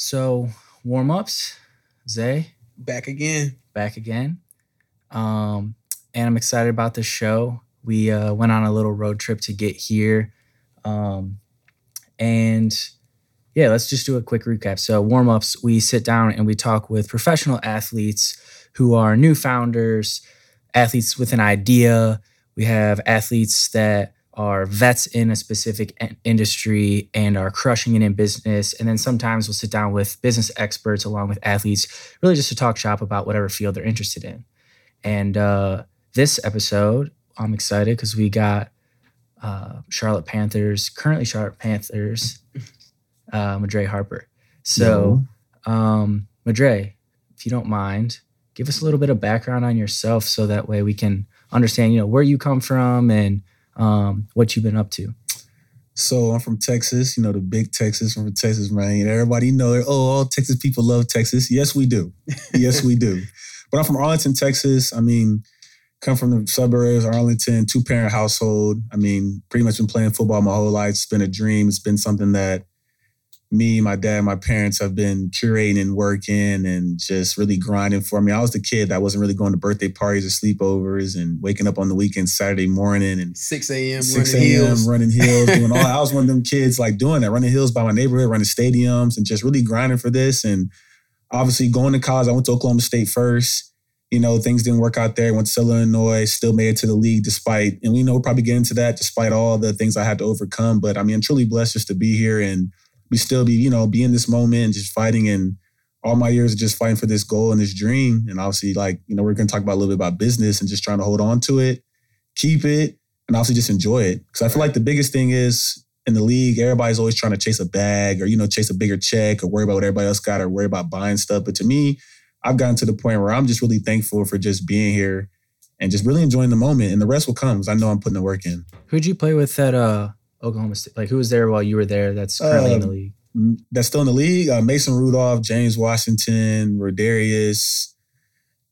So warm ups, Zay Back again. back again, um, and I'm excited about this show. We uh, went on a little road trip to get here, um, and yeah, let's just do a quick recap. So warm ups, we sit down and we talk with professional athletes who are new founders, athletes with an idea. We have athletes that are vets in a specific industry and are crushing it in business. And then sometimes we'll sit down with business experts along with athletes, really just to talk shop about whatever field they're interested in. And uh, this episode, I'm excited because we got uh, Charlotte Panthers, currently Charlotte Panthers, uh, Madre Harper. So, um, Madre, if you don't mind, give us a little bit of background on yourself so that way we can understand, you know, where you come from and um, what you've been up to. So I'm from Texas, you know, the big Texas, from Texas, man. Everybody know it. Oh, all Texas people love Texas. Yes, we do. Yes, we do. But I'm from Arlington, Texas. I mean, come from the suburbs, Arlington, two parent household. I mean, pretty much been playing football my whole life. It's been a dream. It's been something that me, my dad, my parents have been curating and working and just really grinding for me. I was the kid that wasn't really going to birthday parties or sleepovers and waking up on the weekend Saturday morning and 6 a.m. 6 a.m. running hills, doing all. I was one of them kids like doing that, running hills by my neighborhood, running stadiums, and just really grinding for this. And obviously going to college, I went to Oklahoma State first. You know, things didn't work out there. Went to Southern Illinois, still made it to the league despite, and we know we'll probably get into that despite all the things I had to overcome. But I mean, I'm truly blessed just to be here and we still be, you know, be in this moment and just fighting and all my years of just fighting for this goal and this dream. And obviously, like, you know, we're gonna talk about a little bit about business and just trying to hold on to it, keep it, and obviously just enjoy it. Because I feel like the biggest thing is in the league, everybody's always trying to chase a bag or, you know, chase a bigger check or worry about what everybody else got or worry about buying stuff. But to me, I've gotten to the point where I'm just really thankful for just being here and just really enjoying the moment. And the rest will come because I know I'm putting the work in. Who'd you play with at uh, Oklahoma State? Like, who was there while you were there that's currently in the Um, league? That's still in the league. Uh, Mason Rudolph, James Washington, Rodarius,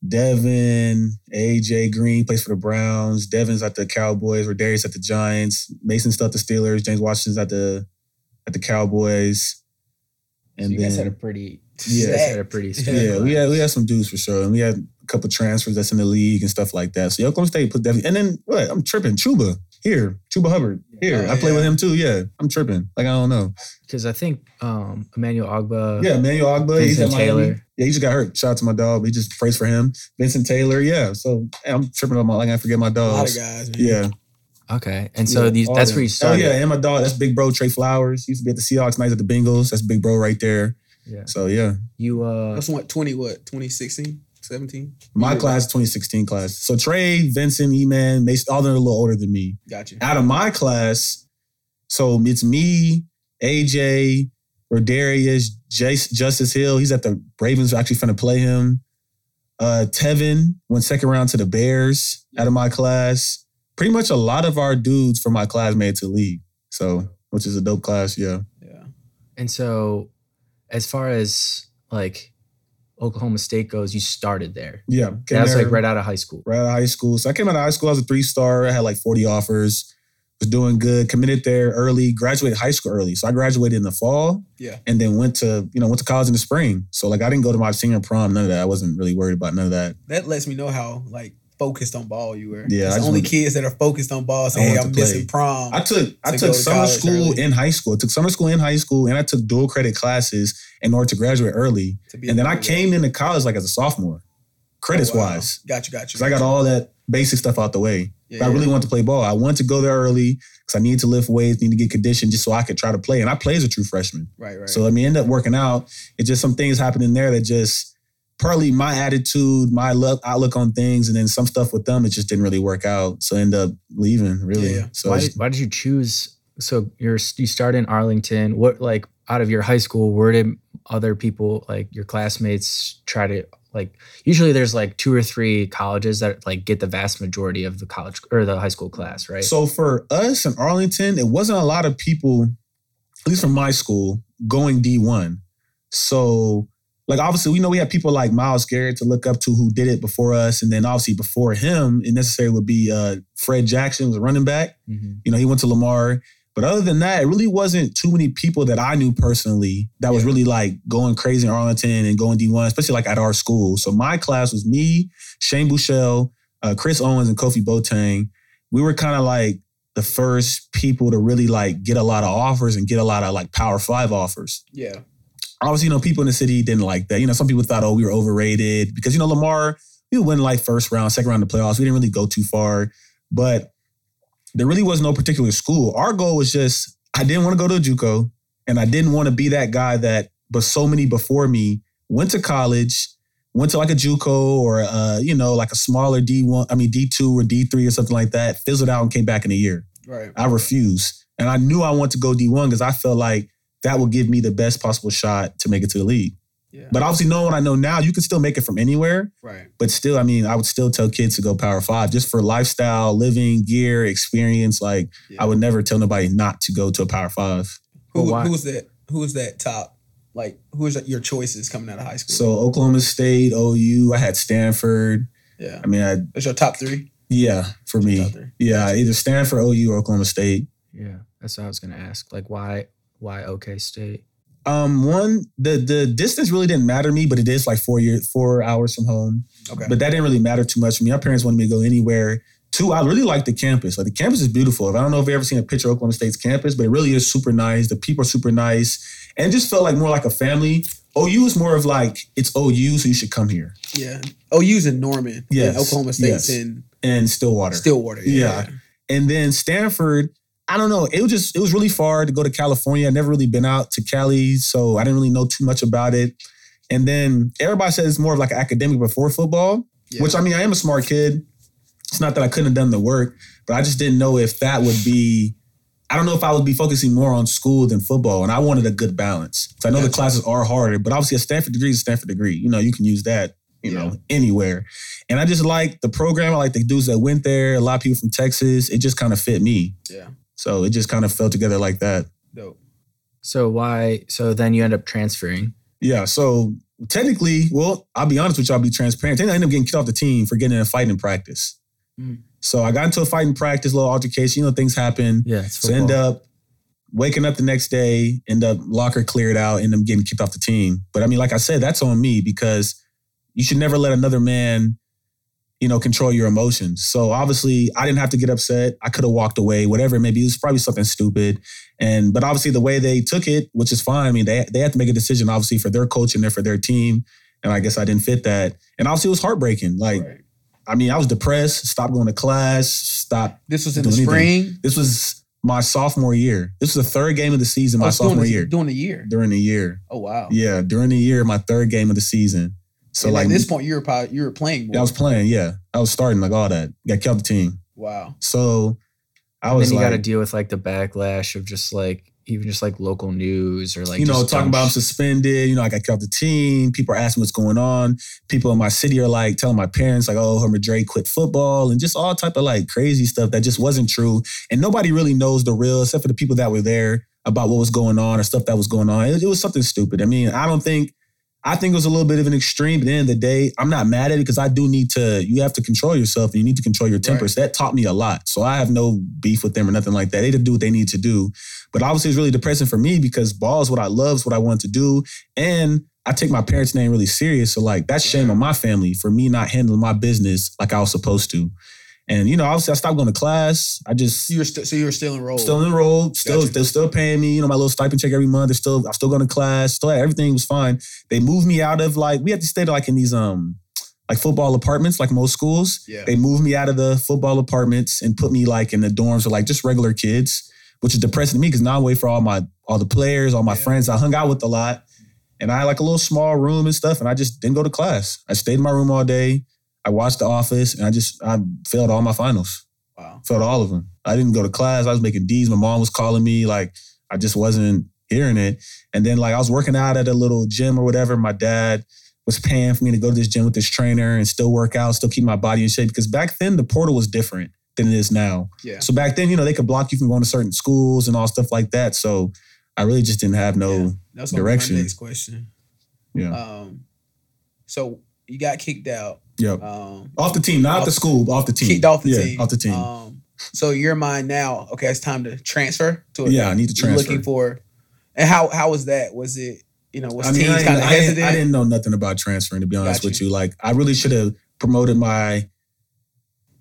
Devin, AJ Green plays for the Browns. Devin's at the Cowboys. Rodarius at the Giants. Mason's still at the Steelers. James Washington's at the at the Cowboys. So And you guys had a pretty, Yeah. you had a pretty. Yeah, yeah, we had we had some dudes for sure, and we had a couple transfers that's in the league and stuff like that. So Oklahoma State put definitely. And then what? I'm tripping. Chuba here, Chuba Hubbard here. Oh, I play yeah. with him too. Yeah, I'm tripping. Like I don't know. because I think um, Emmanuel Ogbah. Yeah, Emmanuel Ogbah. He's Vincent Miami. Taylor. Yeah, he just got hurt. Shout out to my dog. We just praise for him. Vincent Taylor. Yeah. So hey, I'm tripping on my like I forget my dogs. A lot of guys, man. Yeah. Okay, and so Yeah, these that's them. where you Oh yeah, and my dog. That's big bro Tre Flowers. He used to be at the Seahawks. Now he's at the Bengals. That's big bro right there. Yeah. So yeah, You uh, That's what, 20, what, 2016, 17? my Yeah. class 2016 class. So Tre, Vincent, E-Man, Mason, all them are a little older than me. Got you. Out of my class, so it's me, AJ, Rodarius, Jace, Justice Hill. He's at the Ravens. We're actually finna play him. Uh, Teven went second round to the Bears. Out of my class, pretty much a lot of our dudes from my class made to the league. So, which is a dope class. Yeah. Yeah. and so as far as like Oklahoma State goes, you started there. Yeah. Came That was there like right out of high school. right out of high school. So I came out of high school. I was a three star. I had like 40 offers. Was doing good. Committed there early. Graduated high school early. So I graduated in the fall. Yeah. And then went to you know went to college in the spring. So like I didn't go to my senior prom. None of that. I wasn't really worried about none of that. That lets me know how, like, focused on ball you were. Yeah, It's only kids that are focused on ball say, hey, I'm missing prom. I took I took to summer school early. in high school. I took summer school in high school, and I took dual credit classes in order to graduate early. to And then I to- came into college like as a sophomore, credits Oh, wow. wise, Got you, got you. because I got all that basic stuff out the way. Yeah, But I really wanted to play ball. I wanted to go there early because I needed to lift weights, need to get conditioned just so I could try to play. And I play as a true freshman. Right, right. So I mean, end up working out. It's just some things happening there that just partly my attitude, my look, outlook on things, and then some stuff with them, it just didn't really work out. So I ended up leaving, really. Yeah. So why did, why did you choose? So you're you started in Arlington. What like out of your high school? Where did other people like your classmates try to like? Usually there's like two or three colleges that like get the vast majority of the college or the high school class, right? So for us in Arlington, it wasn't a lot of people, at least from my school, going D1. So, like, obviously, we know we have people like Myles Garrett to look up to who did it before us. And then obviously before him, it necessarily would be uh, Fred Jackson was a running back. Mhm. You know, he went to Lamar. But other than that, it really wasn't too many people that I knew personally that was really like going crazy in Arlington and going D1, especially like at our school. So my class was me, Shane Bouchel, uh, Chris Owens, and Kofi Botang. We were kind of like the first people to really like get a lot of offers and get a lot of like Power Five offers. Yeah. Obviously, you know, people in the city didn't like that. You know, some people thought, oh, we were overrated because you know Lamar, we win like first round, second round of the playoffs. We didn't really go too far, but there really was no particular school. Our goal was just I didn't want to go to a JUCO, and I didn't want to be that guy that, but so many before me went to college, went to like a JUCO or uh, you know, like a smaller D one, I mean D two or D three or something like that, fizzled out and came back in a year. Right. I refused, and I knew I wanted to go D one because I felt like that will give me the best possible shot to make it to the league. Yeah. But obviously, knowing what I know now, you can still make it from anywhere. right. But still, I mean, I would still tell kids to go Power Five just for lifestyle, living, gear, experience. Like, Yeah. I would never tell nobody not to go to a Power Five. Who who was that? Who was that top? Like who was your choices coming out of high school? So Oklahoma State, OU, I had Stanford. yeah. I mean, I That's your top three. yeah, for me, yeah, either Stanford, OU, or Oklahoma State. Yeah, that's what I was gonna ask. Like, why why OK State? Um, one, the the distance really didn't matter to me, but it is like four years, four hours from home. Okay. But that didn't really matter too much for me. My parents wanted me to go anywhere. Two, I really like the campus. Like the campus is beautiful. I don't know if you've ever seen a picture of Oklahoma State's campus, but it really is super nice. The people are super nice. And it just felt like more like a family. OU is more of like, it's OU, so you should come here. yeah. OU's in Norman. Yes, And Oklahoma State's yes. in And Stillwater. Stillwater. Yeah. And then Stanford, I don't know. It was just it was really far to go to California. I'd never really been out to Cali, so I didn't really know too much about it. And then everybody says it's more of like an academic before football, Yeah. which I mean, I am a smart kid. It's not that I couldn't have done the work, but I just didn't know if that would be. I don't know if I would be focusing more on school than football, and I wanted a good balance. So I know the classes are harder, but obviously a Stanford degree is a Stanford degree. You know, you can use that, you know, anywhere. And I just like the program. I like the dudes that went there. A lot of people from Texas. It just kind of fit me. Yeah. So it just kind of fell together like that. Dope. So why? So then you end up transferring. Yeah. So technically, well, I'll be honest with you. I'll be transparent. Technically, I ended up getting kicked off the team for getting in a fight in practice. Mm. So I got into a fight in practice, little altercation. You know, things happen. Yeah, So end up waking up the next day, end up locker cleared out, end up getting kicked off the team. But I mean, like I said, that's on me because you should never let another man, you know, control your emotions. So obviously, I didn't have to get upset. I could have walked away, whatever Maybe. It was probably something stupid. And but obviously, the way they took it, which is fine. I mean, they they had to make a decision, obviously, for their coach and there for their team. And I guess I didn't fit that. And obviously, it was heartbreaking. Like, right. I mean, I was depressed, stopped going to class, stopped This was in the anything. spring. this was my sophomore year. This was the third game of the season, my Oh, sophomore the- year. During the year. During the year. Oh wow. Yeah, during the year, my third game of the season. So And like at this point, you were probably, you were playing more. yeah, I was playing, yeah. I was starting like all that. Got kept the team. wow. So I And was then you got to deal with like the backlash of just like even just like local news or like you know, just talking about I'm suspended, you know, I got kept the team. People are asking what's going on. People in my city are like telling my parents, like, oh, Herman Dre quit football and just all type of like crazy stuff that just wasn't true. And nobody really knows the real, except for the people that were there about what was going on or stuff that was going on. It, it was something stupid. I mean, I don't think I think it was a little bit of an extreme. But at the end of the day, I'm not mad at it because I do need to, you have to control yourself and you need to control your temper. Right. So that taught me a lot. So I have no beef with them or nothing like that. They did do what they need to do. But obviously, it's really depressing for me because ball is what I love, is what I want to do. And I take my parents' name really serious. So, like, that's shame on my family for me not handling my business like I was supposed to. And, you know, obviously, I stopped going to class. I just You were st- so you were still enrolled. still enrolled, still Gotcha. they're still paying me, you know, my little stipend check every month. They're still I'm still going to class, still everything was fine. They moved me out of like we had to stay like in these um like football apartments, like most schools. Yeah. They moved me out of the football apartments and put me like in the dorms with like just regular kids, which is depressing to me because now I'm away for all my all the players, all my Yeah. friends I hung out with a lot. And I had like a little small room and stuff, and I just didn't go to class. I stayed in my room all day. I watched The Office, and I just I failed all my finals Wow. failed all of them. I didn't go to class. I was making D's. My mom was calling me. Like, I just wasn't hearing it. And then, like, I was working out at a little gym or whatever. My dad was paying for me to go to this gym with this trainer and still work out, still keep my body in shape. Because back then, the portal was different than it is now. Yeah. So back then, you know, they could block you from going to certain schools and all stuff like that. So I really just didn't have no, Yeah. That's direction. my next question. yeah. Um, so you got kicked out. Yep. Um, Off the team, not off- the school, but off the team. kicked off the yeah, team. Off the team. Um, So your mind now, okay, it's time to transfer to a Yeah, I need to you're transfer. looking for and how how was that? Was it, you know, was I mean, teams I, kind didn't- of I hesitant? I didn't know nothing about transferring, to be honest Got with you. Like, I really should have promoted my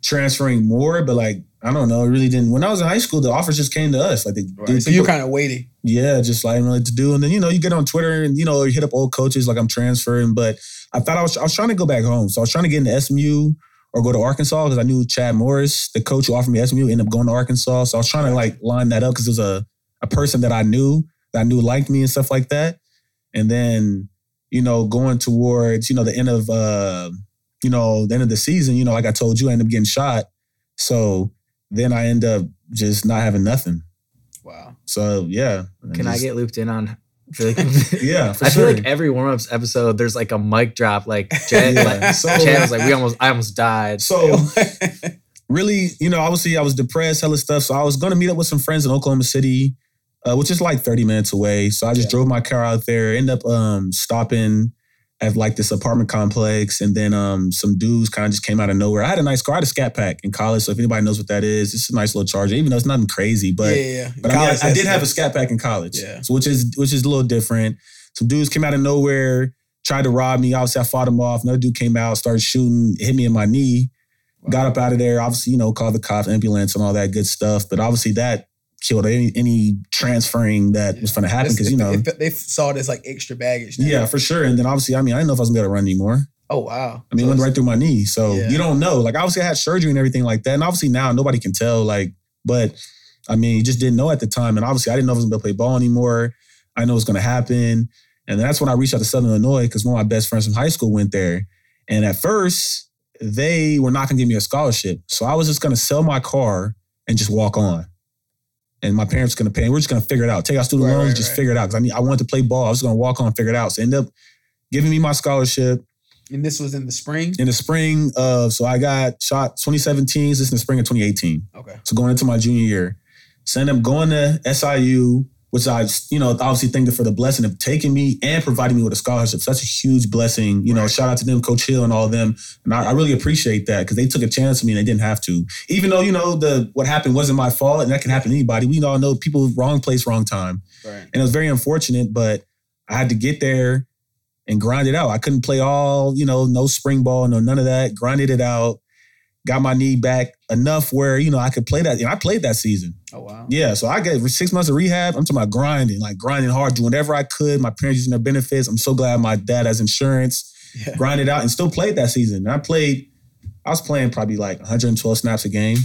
transferring more, but like, I don't know. It really didn't. When I was in high school, the offers just came to us. Like, they, Right. dude, So you're kind of waiting. yeah, just like I what to do. And then, you know, you get on Twitter and, you know, you hit up old coaches like I'm transferring. But I thought I was, I was trying to go back home. So I was trying to get into SMU or go to Arkansas because I knew Chad Morris, the coach who offered me SMU, ended up going to Arkansas. So I was trying to like line that up because it was a, a person that I knew, that I knew liked me and stuff like that. And then, you know, going towards, you know, the end of, uh, you know, the end of the season, you know, like I told you, I ended up getting shot. So then I end up just not having nothing. Wow. So yeah. Can I just- get looped in on? Like, Yeah, I sure. feel like every warm ups episode, there's like a mic drop. Like Chad, Yeah, like, so- Chad was like, "We almost, I almost died." So really, you know, obviously I was depressed, hella stuff. So I was gonna meet up with some friends in Oklahoma City, uh, which is like 30 minutes away. So I just Yeah. drove my car out there, end up um stopping at like this apartment complex, and then um some dudes kind of just came out of nowhere. I had a nice car, I had a scat pack in college. So if anybody knows what that is, it's a nice little charger, even though it's nothing crazy, but yeah, yeah. But I, mean, I- did have a scat pack in college, Yeah. so which is which is a little different. Some dudes came out of nowhere, tried to rob me. Obviously, I fought him off. Another dude came out, started shooting, hit me in my knee. Got up out of there. Obviously, you know, called the cops, ambulance, and all that good stuff. But obviously, that killed any any transferring that was going to happen because you know, they, they saw it as like extra baggage. now. yeah, for sure. And then obviously, I mean, I didn't know if I was going to run anymore. Oh wow. I mean, it went right through my knee. So Yeah. you don't know. Like obviously I had surgery and everything like that. And obviously now nobody can tell. Like, but I mean, you just didn't know at the time. And obviously I didn't know if I was gonna play ball anymore. I know it was gonna happen. And that's when I reached out to Southern Illinois because one of my best friends from high school went there. And at first, they were not gonna give me a scholarship. So I was just gonna sell my car and just walk on. And my parents were gonna pay. We're just gonna figure it out. Take out student Right, loans, right, just right. figure it out. Because I I wanted to play ball. I was gonna walk on and figure it out. So end up giving me my scholarship and this was in the spring. in the spring of so I got shot 2017. So this is in the spring of 2018. Okay. So going into my junior year. So I ended up going to SIU, which I, you know, obviously thank them for the blessing of taking me and providing me with a scholarship. So that's a huge blessing. You know, Right. shout out to them, Coach Hill and all of them. And I, I really appreciate that because they took a chance on me and they didn't have to. Even though, you know, the what happened wasn't my fault and that can happen to anybody. We all know people wrong place, wrong time. Right. And it was very unfortunate, but I had to get there and grind it out. I couldn't play all, you know, no spring ball, no none of that. Grinded it out. Got my knee back enough where, you know, I could play that. And I played that season. Oh wow. Yeah. So I got six months of rehab. I'm talking about grinding, like grinding hard, doing whatever I could. My parents using their benefits. I'm so glad my dad has insurance. Yeah. Grinded out and still played that season. And I played, I was playing probably like 112 snaps a game.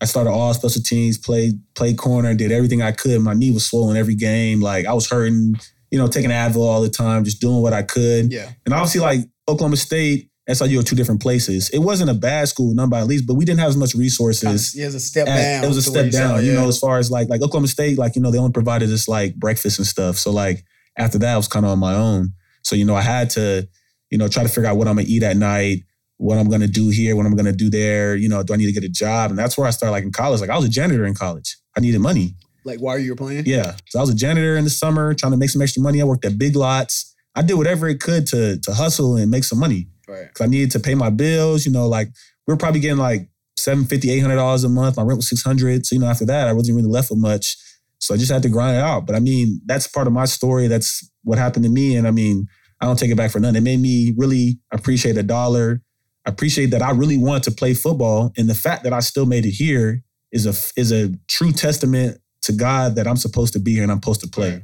I started all special teams, played played corner, did everything I could. My knee was swollen every game. Like I was hurting, you know, taking Advil all the time, just doing what I could. Yeah. And obviously, like Oklahoma State, SIU are two different places. It wasn't a bad school, none by least, but we didn't have as much resources. yeah, it was a step at- down. it was a step down, you yeah. know, as far as like like Oklahoma State, like, you know, they only provided us like breakfast and stuff. So like after that, I was kind of on my own. So, you know, I had to, you know, try to figure out what I'm gonna eat at night, what I'm gonna do here, what I'm gonna do there. You know, do I need to get a job? And that's where I started like in college. Like I was a janitor in college. I needed money. Like while you were playing. Yeah. So I was a janitor in the summer trying to make some extra money. I worked at big lots. I did whatever it could to to hustle and make some money Right. because I needed to pay my bills. You know, like we were probably getting like $750, $800 a month. My rent was 600 So, you know, after that, I wasn't really left with much. So I just had to grind it out. But I mean, that's part of my story. That's what happened to me. And I mean, I don't take it back for nothing. It made me really appreciate a dollar, appreciate that I really want to play football. And the fact that I still made it here is a is a true testament to God that I'm supposed to be here and I'm supposed to play. Right.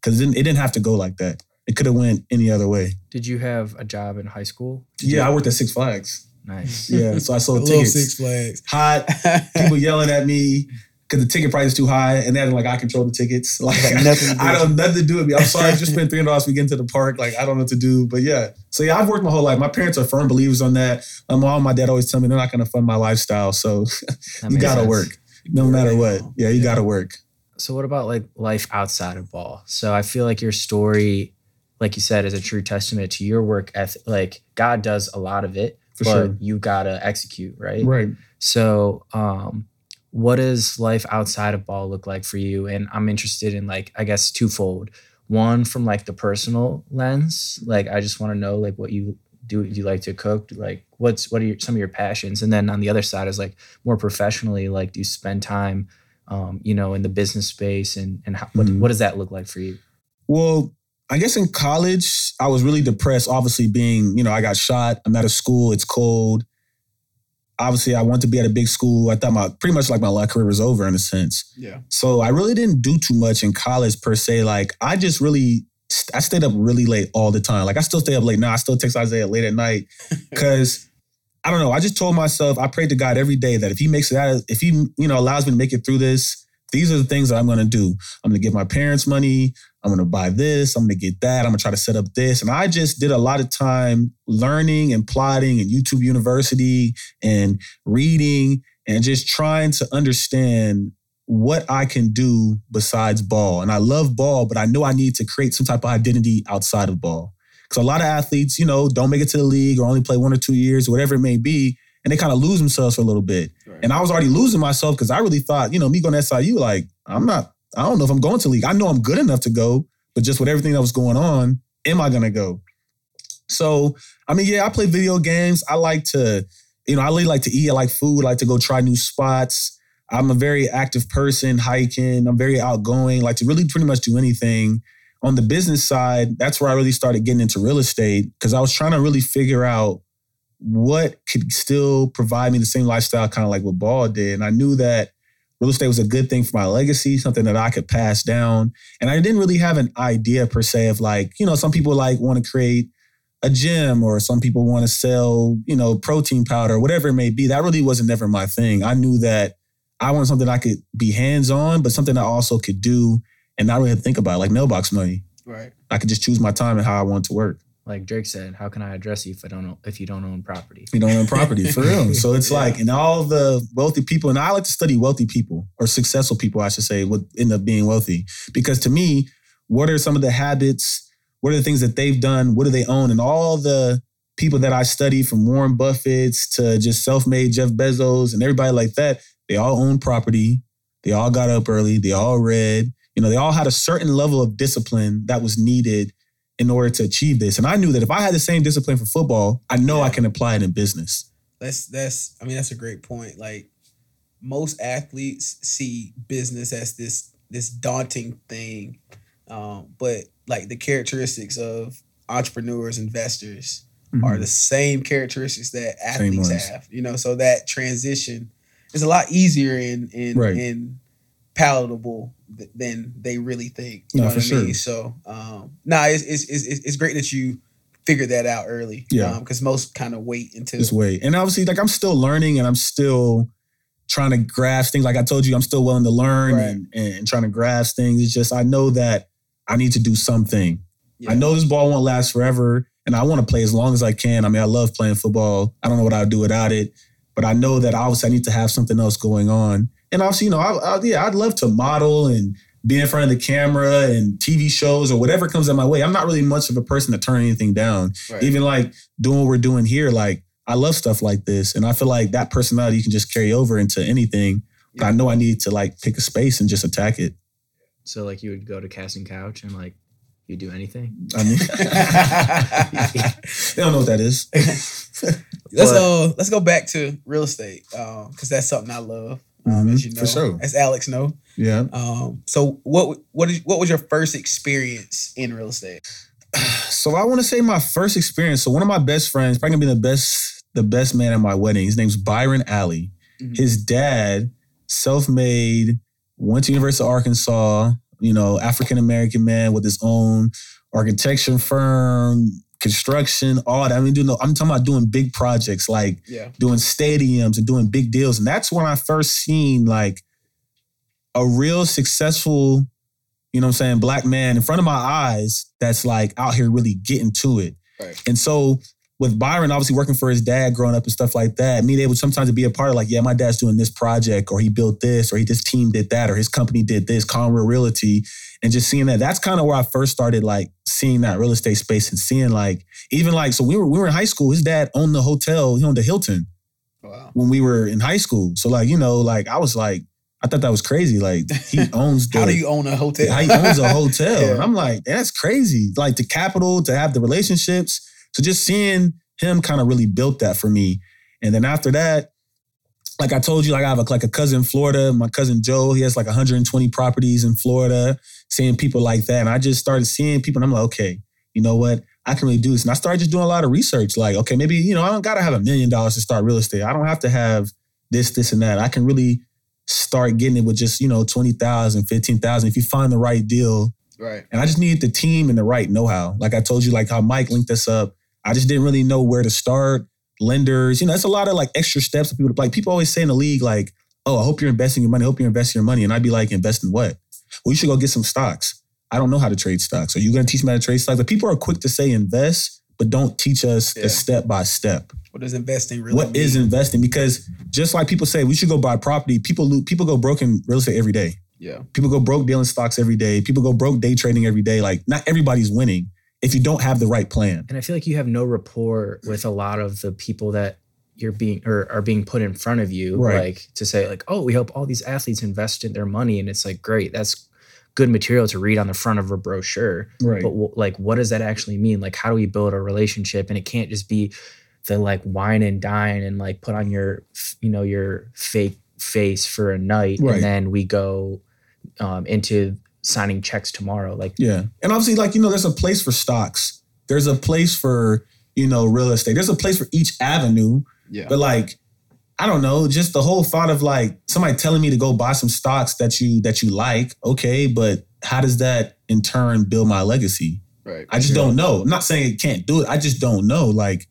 Because it, it didn't have to go like that. It could have went any other way. Did you have a job in high school? Did Yeah, I worked at Six Flags. nice. Yeah, so I sold little tickets. Six Flags. Hot people yelling at me because the ticket price is too high, and then like I control the tickets. Like Got nothing to do I with don't nothing to do with me. I'm sorry, I just spent three hundred dollars to get into the park. Like I don't know what to do, but yeah. So yeah, I've worked my whole life. My parents are firm believers on that. My mom, and my dad always tell me they're not going to fund my lifestyle, so you gotta work no matter what. Yeah, you Yeah. gotta work. So what about like life outside of ball? So I feel like your story, like you said, is a true testament to your work ethic. Like God does a lot of it, For but sure. you gotta execute, right? Right. So um what does life outside of ball look like for you? And I'm interested in like, I guess twofold. One from like the personal lens. Like I just want to know like what you do, do you like to cook? Do, like what's what are your, some of your passions? And then on the other side is like more professionally, like do you spend time, um, you know, in the business space and and how, what Mhm. what does that look like for you? Well, I guess in college, I was really depressed. Obviously, being, you know, I got shot. I'm out of school. It's cold. Obviously, I want to be at a big school. I thought my pretty much like my life career was over in a sense. Yeah. So I really didn't do too much in college per se. Like I just really, I stayed up really late all the time. Like I still stay up late now. I still text Isaiah late at night because I don't know. I just told myself, I prayed to God every day that if He makes it out, if He you know allows me to make it through this, these are the things that I'm going to do. I'm going to give my parents money. I'm to buy this. I'm to get that. I'm to try to set up this. And I just did a lot of time learning and plotting and YouTube University and reading and just trying to understand what I can do besides ball. And I love ball, but I know I need to create some type of identity outside of ball. Because a lot of athletes, you know, don't make it to the league or only play one or two years, whatever it may be, and they kind of lose themselves for a little bit. Right. And I was already losing myself because I really thought, you know, me going to SIU, like, I'm not, I don't know if I'm going to league. I know I'm good enough to go, but just with everything that was going on, am I going to go? So, I mean, yeah, I play video games. I like to, you know, I really like to eat. I like food. I like to go try new spots. I'm a very active person, hiking. I'm very outgoing, like to really pretty much do anything. On the business side, that's where I really started getting into real estate because I was trying to really figure out what could still provide me the same lifestyle, kind of like what Ball did. And I knew that real estate was a good thing for my legacy, something that I could pass down. And I didn't really have an idea per se of like, you know, some people like want to create a gym or some people want to sell, you know, protein powder, whatever it may be. That really wasn't never my thing. I knew that I wanted something I could be hands on, but something I also could do and not really think about, like mailbox money. Right. I could just choose my time and how I want to work. Like Drake said, how can I address you if I don't if you don't own property? You don't own property for real. So it's Yeah. like, and all the wealthy people, and I like to study wealthy people or successful people, I should say, would end up being wealthy. Because to me, what are some of the habits? What are the things that they've done? What do they own? And all the people that I study, from Warren Buffett's to just self-made Jeff Bezos and everybody like that, they all own property. They all got up early. They all read. You know, they all had a certain level of discipline that was needed in order to achieve this. And I knew that if I had the same discipline for football, I know I can apply it in business. That's that's I mean that's a great point. Like most athletes see business as this this daunting thing. Um, but like the characteristics of entrepreneurs, investors are the same characteristics that athletes have. You know, so that transition is a lot easier and and Right. and palatable than they really think. You No, know for what I mean? sure. So um nah, it's it's it's, it's great that you figured that out early. Yeah. Because most kind of wait until this way. And obviously, like I'm still learning and I'm still trying to grasp things. Like I told you, I'm still willing to learn Right. and, and trying to grasp things. It's just I know that I need to do something. Yeah. I know this ball won't last forever, and I want to play as long as I can. I mean, I love playing football. I don't know what I'd do without it, but I know that obviously I need to have something else going on. And obviously, you know, I, I, yeah, I'd love to model and be in front of the camera and TV shows or whatever comes in my way. I'm not really much of a person to turn anything down Right. even like doing what we're doing here, like I love stuff like this. And I feel like that personality you can just carry over into anything. But I know I need to like pick a space and just attack it. So like you would go to casting couch and like you do anything. I mean, they don't know what that is. let's But- go. Let's go back to real estate uh, because that's something I love. Mhm, as you know, for sure. as Alex know. Yeah. Um, so what what is what was your first experience in real estate? So I want to say my first experience. So one of my best friends, probably gonna be the best, the best man at my wedding. His name's Byron Alley. Mhm. His dad, self-made, went to University of Arkansas. You know, African American man with his own architecture firm, construction, all that. I mean, doing. the- I'm talking about doing big projects like Yeah, doing stadiums and doing big deals. And that's when I first seen like a real successful, you know what I'm saying, black man in front of my eyes that's like out here really getting to it. Right. And so with Byron obviously working for his dad growing up and stuff like that, me able sometimes to be a part of like, yeah, my dad's doing this project or he built this or he this team did that or his company did this, Conroe Realty. And just seeing that, that's kind of where I first started like seeing that real estate space and seeing like, even like, so we were we were in high school. His dad owned the hotel, he owned the Hilton wow. when we were in high school. So like, you know, like I was like, I thought that was crazy. Like he owns the How do you own a hotel? how he owns a hotel. Yeah. And I'm like, that's crazy. Like the capital, to have the relationships. So just seeing him kind of really built that for me. And then after that, like I told you, like I have a, like a cousin in Florida. My cousin Joe, he has like 120 properties in Florida. Seeing people like that, and I just started seeing people, and I'm like, okay, you know what? I can really do this. And I started just doing a lot of research. Like, okay, maybe you know, I don't gotta have a million dollars to start real estate. I don't have to have this, this, and that. I can really start getting it with just you know 20,000, 15,000 if you find the right deal. Right. And I just needed the team and the right know-how. Like I told you, like how Mike linked us up. I just didn't really know where to start lenders. You know, it's a lot of like extra steps that people like. People always say in the league, like, "Oh, I hope you're investing your money. I hope you're investing your money." And I'd be like, "Invest in what?" Well, you should go get some stocks. I don't know how to trade stocks. Are you going to teach me how to trade stocks? But people are quick to say invest, but don't teach us Yeah. the step by step. What does investing really What mean? is investing? Because just like people say, we should go buy property. People lo- people go broke in real estate every day. Yeah. People go broke dealing stocks every day. People go broke day trading every day. Like not everybody's winning if you don't have the right plan. And I feel like you have no rapport with a lot of the people that you're being or are being put in front of you, Right. like to say like, oh, we hope all these athletes invest in their money, and it's like great, that's good material to read on the front of a brochure. Right. But w- like, what does that actually mean? Like, how do we build a relationship? And it can't just be the like wine and dine and like put on your you know your fake face for a night, Right. and then we go um, into signing checks tomorrow. Like, Yeah. And obviously, like, you know, there's a place for stocks. There's a place for, you know, real estate. There's a place for each avenue. Yeah. But like, I don't know, just the whole thought of like somebody telling me to go buy some stocks that you that you like, okay, but how does that in turn build my legacy? right. I just don't know. I'm not saying it can't do it. I just don't know. Like,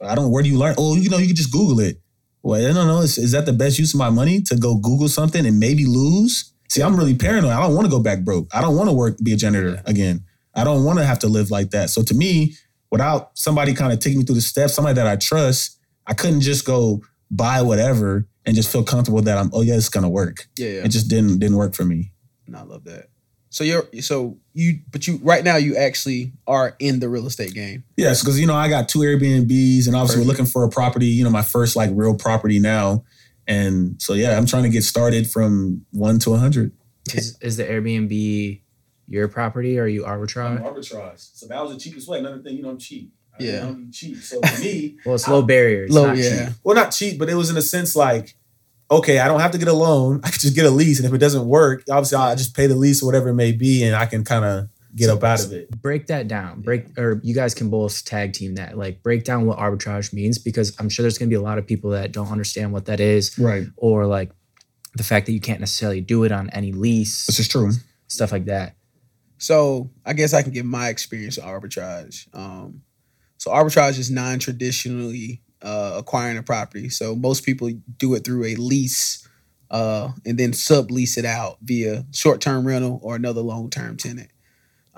I don't. Where do you learn? Oh, you know, you can just Google it. Well, I don't know. Is, is that the best use of my money to go Google something and maybe lose? See, I'm really paranoid. I don't want to go back broke. I don't want to work be a janitor Yeah. again. I don't want to have to live like that. So to me, without somebody kind of taking me through the steps, somebody that I trust, I couldn't just go buy whatever and just feel comfortable that I'm. Oh yeah, it's gonna work. Yeah. Yeah. It just didn't didn't work for me. No, I love that. So you're so you but you right now you actually are in the real estate game. Yes, because you know I got two Airbnbs, and obviously Perfect. we're looking for a property. You know, my first like real property now, and so yeah, I'm trying to get started from one to a hundred. is, is the Airbnb your property or are you arbitrage? arbitrage, so that was the cheapest way. Another thing, you know, I'm cheap. I Yeah. don't be cheap. So for me, Well, it's low barrier. It's Low, not yeah. cheap. well, not cheap, but it was in a sense like, okay, I don't have to get a loan. I could just get a lease, and if it doesn't work, obviously I just pay the lease or whatever it may be, and I can kind of get So- up out of it. Break that down. Break or you guys can both tag team that. Like break down what arbitrage means because I'm sure there's gonna be a lot of people that don't understand what that is Right. or like the fact that you can't necessarily do it on any lease, This is true. stuff like that. So I guess I can give my experience with arbitrage. Um, so arbitrage is non-traditionally uh, acquiring a property. So most people do it through a lease uh, and then sublease it out via short-term rental or another long-term tenant.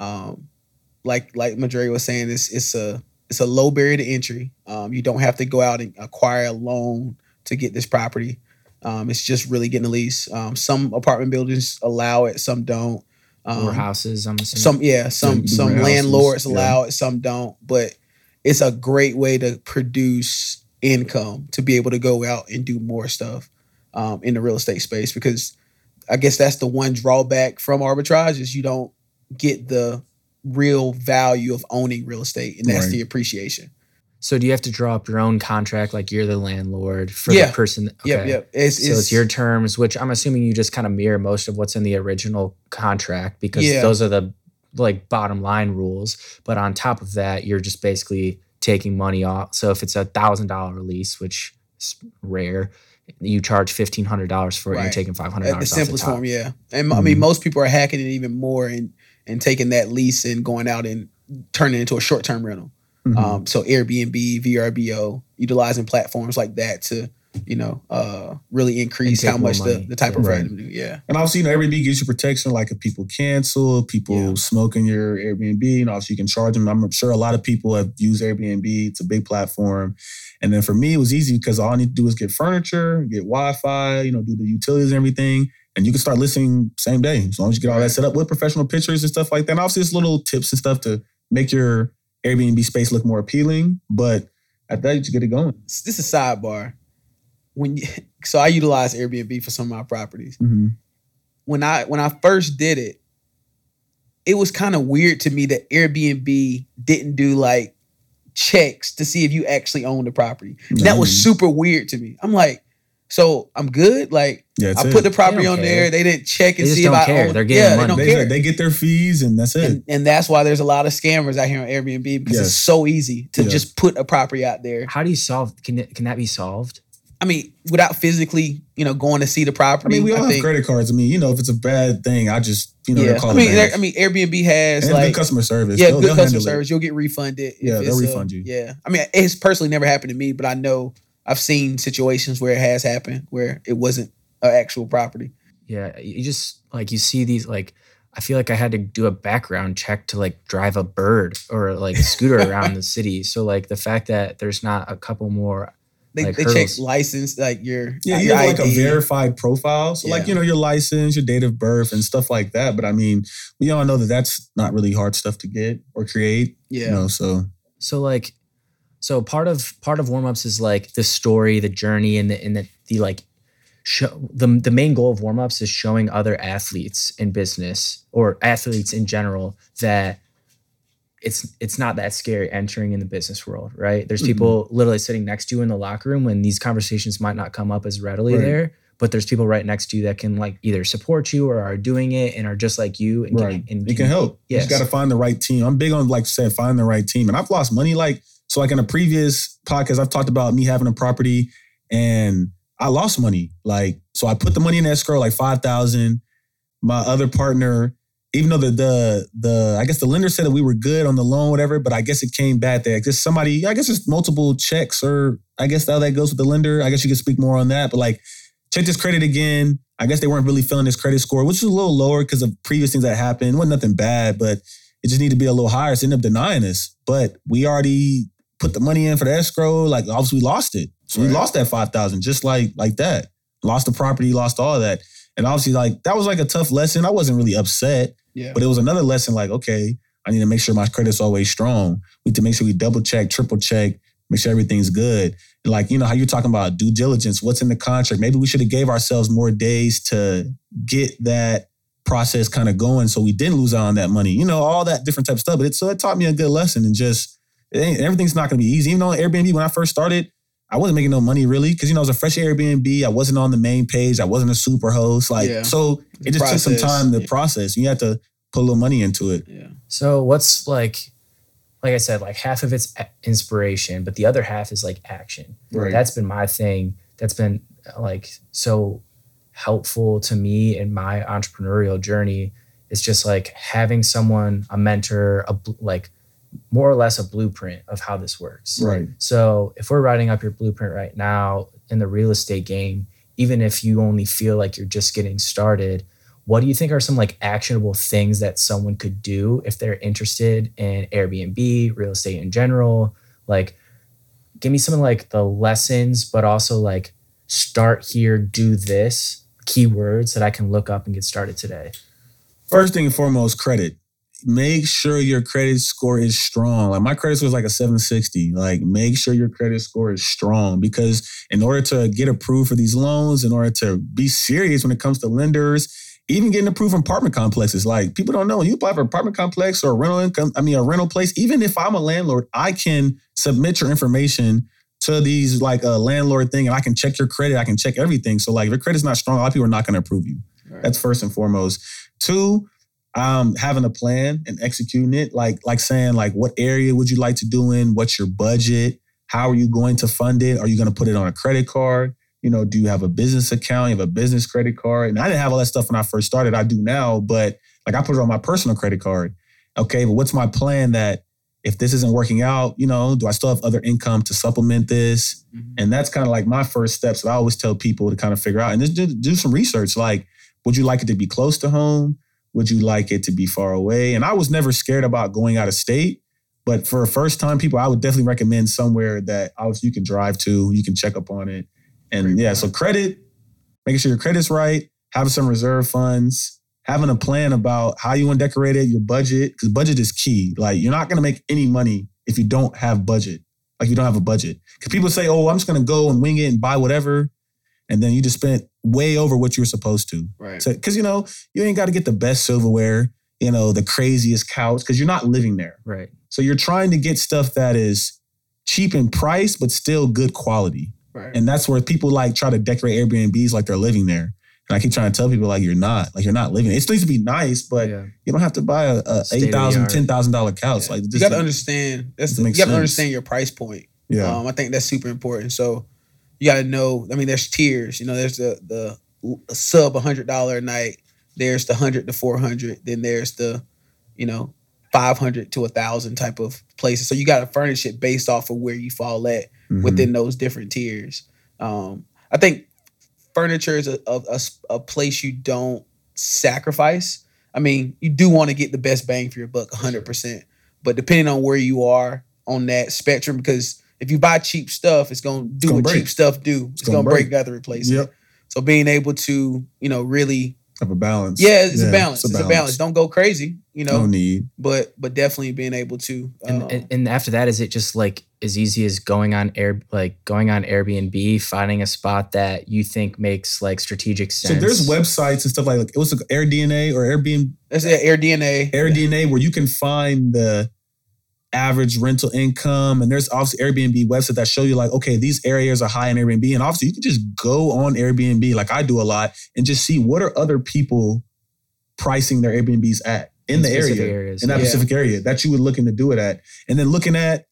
Um, like like Madre was saying, it's it's a it's a low barrier to entry. Um, you don't have to go out and acquire a loan to get this property. Um, it's just really getting a lease. Um, some apartment buildings allow it, some don't. Um, or houses, I'm assuming. some yeah, some do some landlords yeah. allow it, some don't. But it's a great way to produce income to be able to go out and do more stuff um, in the real estate space because I guess that's the one drawback from arbitrage is you don't get the real value of owning real estate, and that's Right. the appreciation. so do you have to draw up your own contract like you're the landlord for Yeah. the person? that- Yep, okay. yep. It's, So it's, your terms, which I'm assuming you just kind of mirror most of what's in the original contract because Yeah. those are the like bottom line rules. But on top of that, you're just basically taking money off. So if it's a thousand dollar lease, which is rare, you charge fifteen hundred dollars for it. You're taking five hundred at the dollars. simplest form, yeah. And I Mm-hmm. mean, most people are hacking it even more and and taking that lease and going out and turning it into a short term rental. Mhm. Um, so Airbnb, VRBO, utilizing platforms like that to, you know, uh, really increase how much the, money. the type of Right. revenue. Yeah. And obviously, you know, Airbnb gives you protection. Like if people cancel, people Yeah. smoke in your Airbnb, and obviously you can charge them. I'm sure a lot of people have used Airbnb. It's a big platform. And then for me, it was easy because all I need to do is get furniture, get Wi-Fi, you know, do the utilities and everything. And you can start listing same day. As long as you get all that set up with professional pictures and stuff like that. And obviously, it's little tips and stuff to make your Airbnb space look more appealing. But at that, you just get it going. This is a sidebar. When you, so I utilize Airbnb for some of my properties. Mhm. When I when I first did it, it was kind of weird to me that Airbnb didn't do like checks to see if you actually own the property. Yeah, that was super weird to me. I'm like, so I'm good. Like Yeah, that's I it. put the property on care. there. They didn't check and They just see don't if I care. own. They're getting yeah, money. they don't they, care. they get their fees and that's it. and, and that's why there's a lot of scammers out here on Airbnb because Yes. it's so easy to Yeah. just put a property out there. How do you solve? Can it, can that be solved? I mean, without physically, you know, going to see the I property. mean, we all have think- credit cards. I mean, you know, if it's a bad thing, I just, you know, yeah, call I mean, back. there- I mean, Airbnb has and like good customer service. yeah, They'll- good they'll customer handle it. service. You'll get refunded. if Yeah, they'll it's, uh, refund you. Yeah, I mean, it's personally never happened to me, but I know I've seen situations where it has happened where it wasn't an actual property. Yeah, you just like you see these like. I feel like I had to do a background check to like drive a bird or like a scooter around the city. So like the fact that there's not a couple more They, Like they check license, like your Yeah, you your have like a verified profile. So, like, you know, your license, your date of birth, and stuff like that. But I mean, we all know that that's not really hard stuff to get or create. Yeah, You know, so So like, so part of part of warm ups is like the story, the journey, and the and the, the like show the the main goal of warm ups is showing other athletes in business or athletes in general that it's it's not that scary entering in the business world, right? There's Mhm. people literally sitting next to you in the locker room when these conversations might not come up as readily Right. there. But there's people right next to you that can like either support you or are doing it and are just like you and right, can, and it can help. You just got to find the right team. I'm big on like I said, find the right team. And I've lost money. Like so, like in a previous podcast, I've talked about me having a property and I lost money. Like so, I put the money in escrow, like five thousand. My other partner, even though the the the I guess the lender said that we were good on the loan, whatever, but I guess it came back that just somebody, I guess it's multiple checks, or I guess how that goes with the lender. I guess you could speak more on that, but like check this credit again. I guess they weren't really feeling his credit score, which is a little lower because of previous things that happened. It wasn't nothing bad, but it just needed to be a little higher. So ended up denying us. But we already put the money in for the escrow. Like obviously we lost it. So we lost that five thousand just like like that. Lost the property, lost all of that. And obviously, like that was like a tough lesson. I wasn't really upset, yeah, but it was another lesson. Like, okay, I need to make sure my credit's always strong. We need to make sure we double check, triple check, make sure everything's good. And like, you know, how you're talking about due diligence, what's in the contract. Maybe we should have gave ourselves more days to get that process kind of going so we didn't lose out on that money. You know, all that different type of stuff. But it so it taught me a good lesson and just everything's not gonna be easy. Even though Airbnb, when I first started, I wasn't making no money really because you know it was a fresh Airbnb. I wasn't on the main page. I wasn't a super host. Like Yeah. so, it just took some time to Yeah. process. You have to put a little money into it. yeah, So what's like, like I said, like half of it's inspiration, but the other half is like action. Right. That's been my thing. That's been like so helpful to me in my entrepreneurial journey. It's just like having someone, a mentor, a like more or less a blueprint of how this works. Right. So if we're writing up your blueprint right now in the real estate game, even if you only feel like you're just getting started, what do you think are some like actionable things that someone could do if they're interested in Airbnb, real estate in general? Like, give me some of like the lessons, but also like start here, do this keywords that I can look up and get started today. First thing and foremost, credit. Make sure your credit score is strong. Like my credit score is like a 760. Like make sure your credit score is strong because in order to get approved for these loans, in order to be serious when it comes to lenders, even getting approved from apartment complexes, like people don't know when you apply for an apartment complex or a rental income, I mean a rental place, even if I'm a landlord, I can submit your information to these like a landlord thing and I can check your credit, I can check everything. So like if your credit's not strong, a lot of people are not going to approve you. Right. That's first and foremost. Two, um, having a plan and executing it, like like saying like what area would you like to do in? What's your budget? How are you going to fund it? Are you going to put it on a credit card? You know, do you have a business account? You have a business credit card? And I didn't have all that stuff when I first started. I do now, but like I put it on my personal credit card. Okay, but what's my plan that if this isn't working out, you know, do I still have other income to supplement this? Mhm. And that's kind of like my first steps that I always tell people to kind of figure out and just do, do some research. Like, would you like it to be close to home? Would you like it to be far away? And I was never scared about going out of state. But for a first time people, I would definitely recommend somewhere that obviously you can drive to, you can check up on it. And Great yeah, point. so credit, making sure your credit's right, having some reserve funds, having a plan about how you want to decorate it, your budget, because budget is key. Like you're not gonna make any money if you don't have budget. Like you don't have a budget. Because people say, oh, I'm just gonna go and wing it and buy whatever. And then you just spent way over what you were supposed to. right, Because you know, you ain't got to get the best silverware, you know, the craziest couch, because you're not living there. Right. So you're trying to get stuff that is cheap in price, but still good quality. Right. And that's where people like try to decorate Airbnbs like they're living there. And I keep trying to tell people like you're not, like you're not living. It still needs to be nice, but yeah. you don't have to buy a, a eight thousand, ten thousand dollar couch. Yeah. Like you just got to understand. That's the, you got to understand your price point. yeah, Um, I think that's super important. So you got to know. I mean, there's tiers. You know, there's the the sub hundred dollar a night. There's the hundred to four hundred. Then there's the, you know, five hundred to a thousand type of places. So you got to furnish it based off of where you fall at Mhm. within those different tiers. Um, I think furniture is a, a, a place you don't sacrifice. I mean, you do want to get the best bang for your buck, 100%. But depending on where you are on that spectrum, because if you buy cheap stuff, it's going to do gonna what break. cheap stuff do. It's, gonna going to break, break. you got to replace it. Yep. So being able to, you know, really, Have a balance. yeah, it's a balance. It's a balance. Don't go crazy, you know, No need. but but definitely being able to. And, um, and and after that, is it just like as easy as going on air like going on Airbnb, finding a spot that you think makes like strategic sense? So there's websites and stuff like, like it was like AirDNA or Airbnb that's it, Air DNA. AirDNA where you can find the average rental income. And there's obviously Airbnb website that show you like, okay, these areas are high in Airbnb. And obviously you can just go on Airbnb like I do a lot and just see what are other people pricing their Airbnbs at in, the area, areas. in that Yeah. specific area that you were looking to do it at. And then looking at,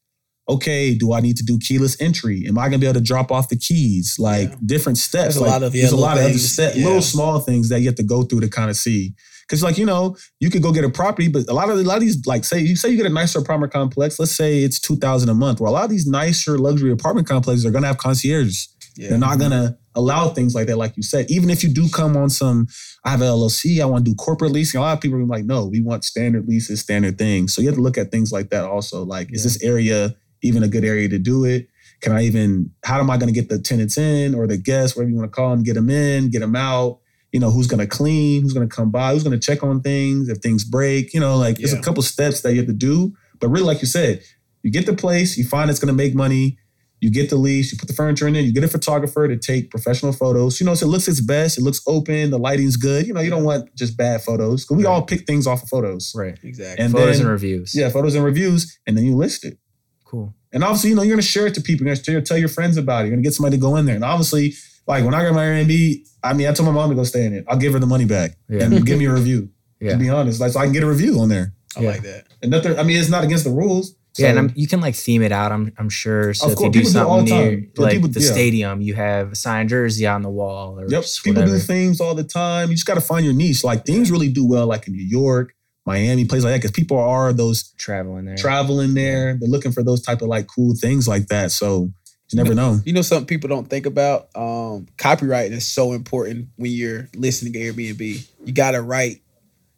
okay, do I need to do keyless entry? Am I gonna be able to drop off the keys? Like Yeah. different steps. There's a lot of, yeah, there's a lot of other. Yeah. little small things that you have to go through to kind of see. Cause like, you know, you could go get a property, but a lot of a lot of these, like say you say you get a nicer apartment complex, let's say it's two thousand a month. Well, a lot of these nicer luxury apartment complexes are gonna have concierges. Yeah. They're not gonna allow things like that, like you said. Even if you do come on some, I have an LLC, I want to do corporate leasing. A lot of people are like, no, we want standard leases, standard things. So you have to look at things like that also. Like, is this area even a good area to do it? Can I even, how am I gonna get the tenants in or the guests, whatever you want to call them, get them in, get them out? You know, who's gonna clean, who's gonna come by, who's gonna check on things if things break, you know, like there's Yeah. a couple steps that you have to do. But really, like you said, you get the place, you find it's gonna make money, you get the lease, you put the furniture in there, you get a photographer to take professional photos. You know, so it looks its best, it looks open, the lighting's good. You know, you don't want just bad photos. Cause we Right. all pick things off of photos. right. exactly. And Photos then- and reviews. Yeah, photos and reviews, and then you list it. Cool. And obviously, you know, you're gonna share it to people. You're gonna tell your friends about it. You're gonna get somebody to go in there. And obviously, like when I got my Airbnb, I mean, I told my mom to go stay in it. I'll give her the money back Yeah. and give me a review. Yeah. To be honest, like so I can get a review on there. I Yeah. like that. And nothing. I mean, it's not against the rules. Yeah, and I'm, you can like theme it out. I'm I'm sure. So Of if course, you do people do it all something the near time. Like people- the yeah. stadium, you have a signed jersey on the wall or Yep. People whatever. do themes all the time. You just got to find your niche. Like things really do well, like in New York, Miami, places like that, because people are those traveling there. traveling there. They're looking for those type of like cool things like that. So you never know. You know something people don't think about? Um, copyright is so important when you're listening to Airbnb. You gotta write.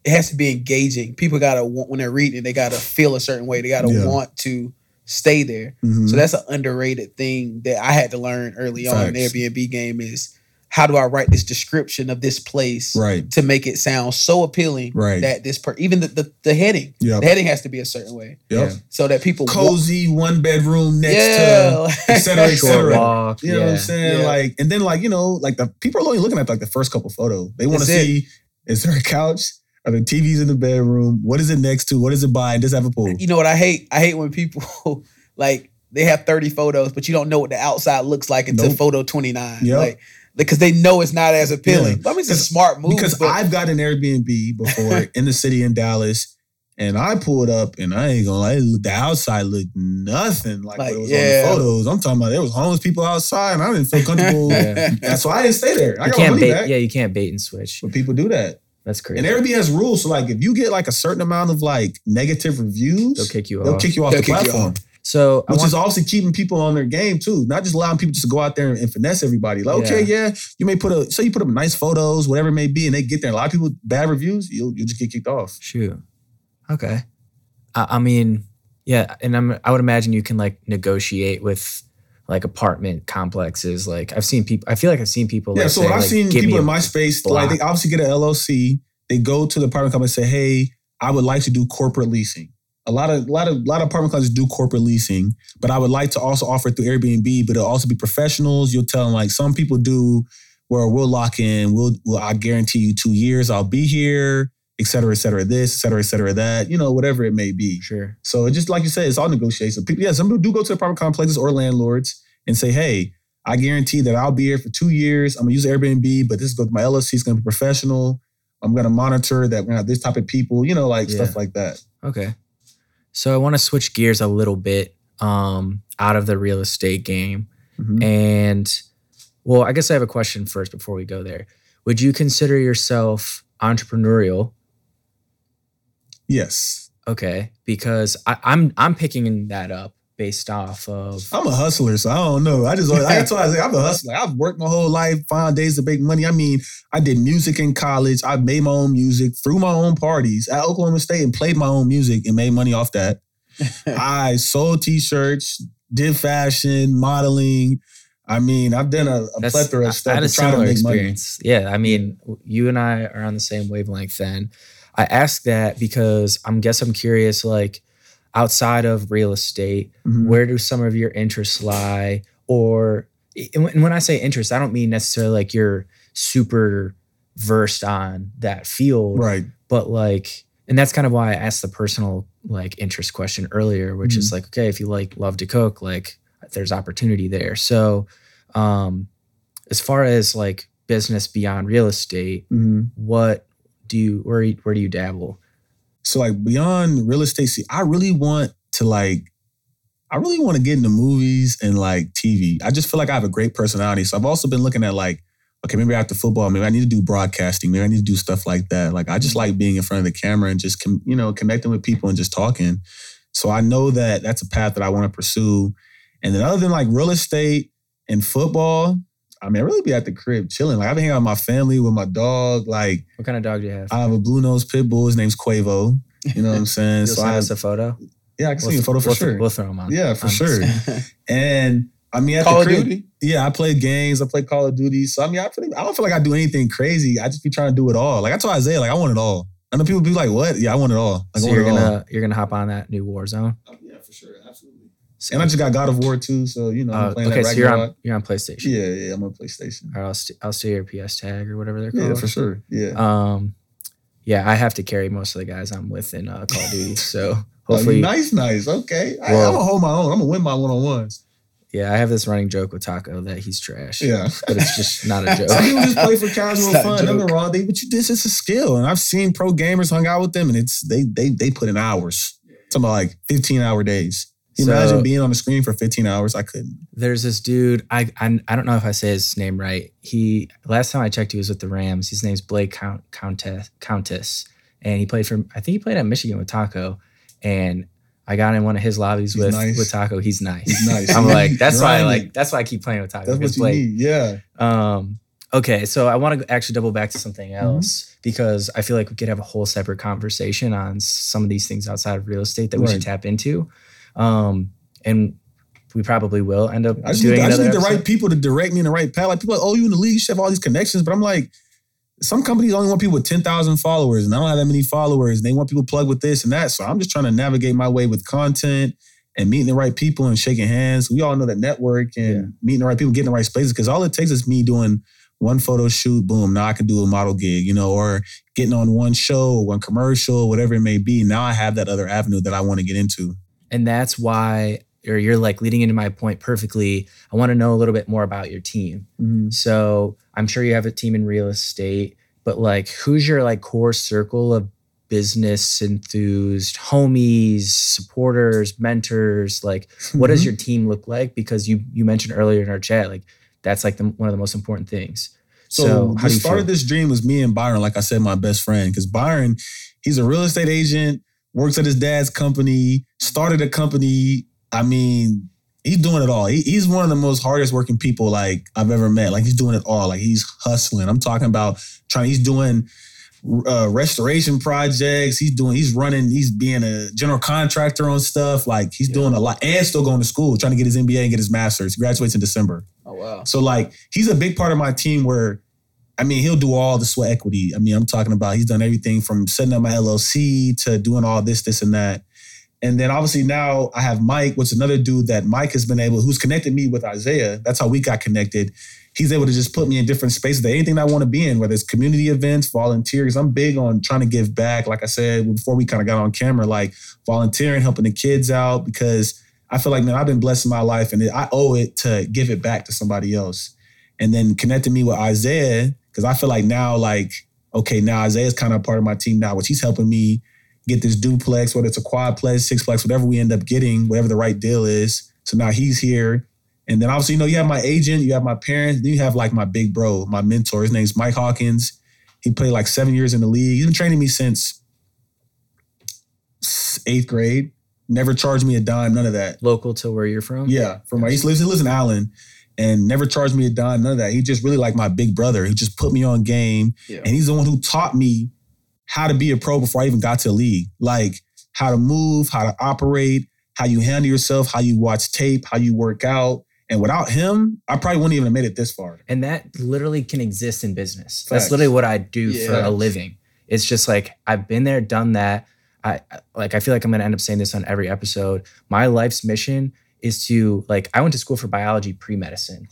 It has to be engaging. People gotta want when they're reading, they gotta feel a certain way. They gotta Yeah. want to stay there. Mhm. So that's an underrated thing that I had to learn early on in the Airbnb game is how do I write this description of this place right. to make it sound so appealing Right. that this per even the, the, the heading. Yep. The heading has to be a certain way. Yep. Yeah. So that people wa- Cozy one bedroom next yeah. to et cetera, et Short cetera. walk. You know what. I'm saying? Yeah. Like, and then like, you know, like the people are only looking at like the first couple photos. They want to see is there a couch? Are the TVs in the bedroom? What is it next to? What is it by? Does it have a pool? you know what I hate? I hate when people like they have 30 photos, but you don't know what the outside looks like until Nope. photo 29. Yep. Like because they know it's not as appealing. Yeah. I mean, it's a smart move. Because but I've got an Airbnb before in the city in Dallas, and I pulled up, and I ain't gonna lie, the outside looked nothing like, Like, what it was yeah. on the photos. I'm talking about there was homeless people outside, and I didn't feel comfortable. Yeah. That's why I didn't stay there. I You got can't money bait. back. Yeah, you can't bait and switch. But people do that. That's crazy. And Airbnb has rules. So like if you get like a certain amount of like negative reviews, They'll kick you they'll off. kick you off They'll the kick you platform. So Which want, is obviously keeping people on their game too, not just allowing people just to go out there and finesse everybody. Like, okay, yeah, you may put a so you put up nice photos, whatever it may be, and they get there. A lot of people bad reviews, you'll you just get kicked off. shoot. Okay. I, I mean, yeah, and I'm. I would imagine you can like negotiate with like apartment complexes. Like I've seen people. I feel like I've seen people. Yeah, like, so say, I've like, seen people in my space, like they obviously get an LLC. They go to the apartment company and say, "Hey, I would like to do corporate leasing." A lot of, a lot of, a lot of apartment complexes do corporate leasing, but I would like to also offer it through Airbnb. But it'll also be professionals. You'll tell them like some people do, where we'll lock in. We'll, we'll I guarantee you two years. I'll be here. et cetera, et cetera, this, et cetera, et cetera, that, you know, whatever it may be. Sure. So it just like you said, it's all negotiation. People, yeah, some people do go to the apartment complexes or landlords and say, hey, I guarantee that I'll be here for two years. I'm gonna use Airbnb, but this is going to my LLC is gonna be professional. I'm gonna monitor that we're gonna have this type of people, you know, like Yeah. stuff like that. Okay. So I want to switch gears a little bit um, out of the real estate game. Mhm. And well, I guess I have a question first before we go there. Would you consider yourself entrepreneurial? Yes. Okay, because I, I'm I'm picking that up based off of I'm a hustler, so I don't know. I just I told I say I'm a hustler. I've worked my whole life, find days to make money. I mean, I did music in college. I made my own music, threw my own parties at Oklahoma State, and played my own music and made money off that. I sold t-shirts, did fashion, modeling. I mean, I've done a, a plethora of stuff I had a to try to similar make money. experience. Yeah, I mean, you and I are on the same wavelength. Then I ask that because I'm guess I'm curious, like outside of real estate, Mhm. where do some of your interests lie? Or and when I say interest, I don't mean necessarily like you're super versed on that field, Right. but like and that's kind of why I asked the personal like interest question earlier, which is Mm-hmm. like, okay, if you like love to cook, like there's opportunity there. So um as far as like business beyond real estate, Mhm. what do you where where do you dabble? So like beyond real estate, see, I really want to like, I really want to get into movies and like TV. I just feel like I have a great personality. So I've also been looking at like, okay, maybe after football, maybe I need to do broadcasting. Maybe I need to do stuff like that. Like I just mm-hmm. like being in front of the camera and just com- you know connecting with people and just talking. So I know that that's a path that I want to pursue. And then other than like real estate and football, I mean, I really be at the crib chilling. Like I've been hanging out with my family, with my dog. Like What kind of dog do you have? I have a blue nose pit bull. His name's Quavo. You know what I'm saying? You'll so send I, us a photo. yeah, I can see a photo for we'll, sure. We'll throw them on. yeah, for on- sure. And I mean, at Call the of crib, Duty. yeah, I play games. I play Call of Duty. So I mean, I, feel, I don't feel like I do anything crazy. I just be trying to do it all. Like I told Isaiah, like I want it all. I know people be like, "What? Yeah, I want it all." Like, So I want you're it gonna you're gonna hop on that new Warzone. Yeah, for sure, absolutely. And I just got God of War too, so you know, I'm Uh, playing okay, so you're on you're on PlayStation. Yeah, yeah, I'm on PlayStation. Or I'll, st- I'll steal your PS tag or whatever they're called. Yeah, for sure. Yeah. Um, yeah, I have to carry most of the guys I'm with in uh, Call of Duty. So Oh, hopefully, nice, nice. Okay, I, Well- I'm gonna hold my own. I'm gonna win my one on ones. yeah, I have this running joke with Taco that he's trash. Yeah. but it's just not a joke. Some people just play for casual It's not a fun. Nothing wrong. They, but you, this is a skill, and I've seen pro gamers hung out with them, and it's they they they put in hours. Talking about like 15 hour days. So- imagine being on the screen for 15 hours? I couldn't. There's this dude. I, I I don't know if I say his name right. He last time I checked, he was with the Rams. His name's Blake Count, Countess Countess, and he played for. I think he played at Michigan with Taco, and I got in one of his lobbies He's with nice. with Taco. He's nice. He's nice. I'm like that's why I like that's why I keep playing with Taco. That's what you Blake- need. Yeah. Um, okay, so I want to actually double back to something Mm-hmm. else because I feel like we could have a whole separate conversation on some of these things outside of real estate that we should tap into. Um, and we probably will end up I just doing need, I just another need the right people to direct me in the right path. Like people are like, oh, you in the league, you should have all these connections. But I'm like, some companies only want people with 10,000 followers, and I don't have that many followers. And they want people plugged with this and that. So I'm just trying to navigate my way with content and meeting the right people and shaking hands. We all know that network and Yeah. meeting the right people, getting the right spaces. Because all it takes is me doing one photo shoot, boom, now I can do a model gig, you know, or getting on one show, one commercial, whatever it may be. Now I have that other avenue that I want to get into. And that's why, or you're like leading into my point perfectly. I want to know a little bit more about your team. So I'm sure you have a team in real estate, but like who's your like core circle of business enthused homies, supporters, mentors? Like what does Mhm. your team look like? Because you you mentioned earlier in our chat, like that's like the, one of the most important things. So, So, the start of this dream was me and Byron, like I said, my best friend. Because Byron, he's a real estate agent, works at his dad's company, started a company. I mean, he's doing it all. He, he's one of the most hardest working people like I've ever met. Like he's doing it all. Like he's hustling. I'm talking about trying. He's doing uh, restoration projects. He's doing. He's running. He's being a general contractor on stuff. Like he's Yeah. doing a lot and still going to school, trying to get his MBA and get his master's. He graduates in December. Oh wow. So like he's a big part of my team where I mean he'll do all the sweat equity. I mean, I'm talking about he's done everything from setting up my LLC to doing all this, this, and that. And then obviously now I have Mike, which is another dude that Mike has been able, who's connected me with Isaiah. That's how we got connected. He's able to just put me in different spaces, anything I want to be in, whether it's community events, volunteers. I'm big on trying to give back. Like I said before we kind of got on camera, like volunteering, helping the kids out, because I feel like, man, I've been blessed in my life and I owe it to give it back to somebody else. And then connecting me with Isaiah, because I feel like now, like, okay, now Isaiah's kind of part of my team now, which he's helping me get this duplex, whether it's a quadplex, sixplex, whatever we end up getting, whatever the right deal is. So now he's here. And then obviously, you know, you have my agent, you have my parents, then you have like my big bro, my mentor. His name's Mike Hawkins. He played like seven years in the league. He's been training me since eighth grade. Never charged me a dime, none of that. Local to where you're from? Yeah, from my he lives he lives in Allen and never charged me a dime, none of that. He just really like my big brother. He just put me on game. Yeah. And he's the one who taught me how to be a pro before I even got to the league. Like how to move, how to operate, how you handle yourself, how you watch tape, how you work out. And without him, I probably wouldn't even have made it this far. And that literally can exist in business. Facts. That's literally what I do for a living. It's just like I've been there, done that. I like I feel like I'm gonna end up saying this on every episode. My life's mission is to like I went to school for biology pre-medicine.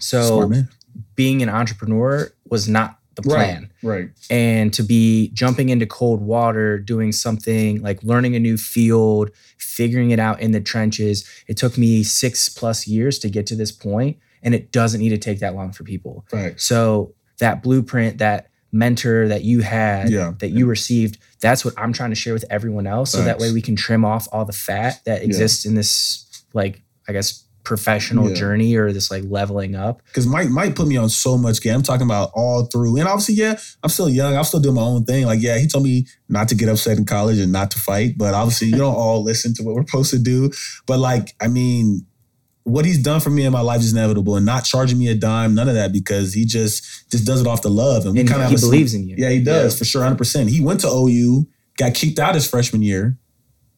So Smart being an entrepreneur was not the plan. Right. right. and to be jumping into cold water, doing something like learning a new field, figuring it out in the trenches. It took me six plus years to get to this point, and it doesn't need to take that long for people. Right. So that blueprint, that mentor that you had, Yeah. that you received, that's what I'm trying to share with everyone else. So that way we can trim off all the fat that exists in this, like, I guess, professional Yeah. journey or this like leveling up. Because Mike Mike put me on so much game. I'm talking about all through. And obviously, yeah, I'm still young. I'm still doing my own thing. Like, yeah, he told me not to get upset in college and not to fight. But obviously, you don't all listen to what we're supposed to do. But like, I mean, what he's done for me in my life is inevitable. And not charging me a dime, none of that, because he just just does it off the love. And we kind of he believes in you. Yeah, he does Yeah. for sure, 100. percent He went to OU, got kicked out his freshman year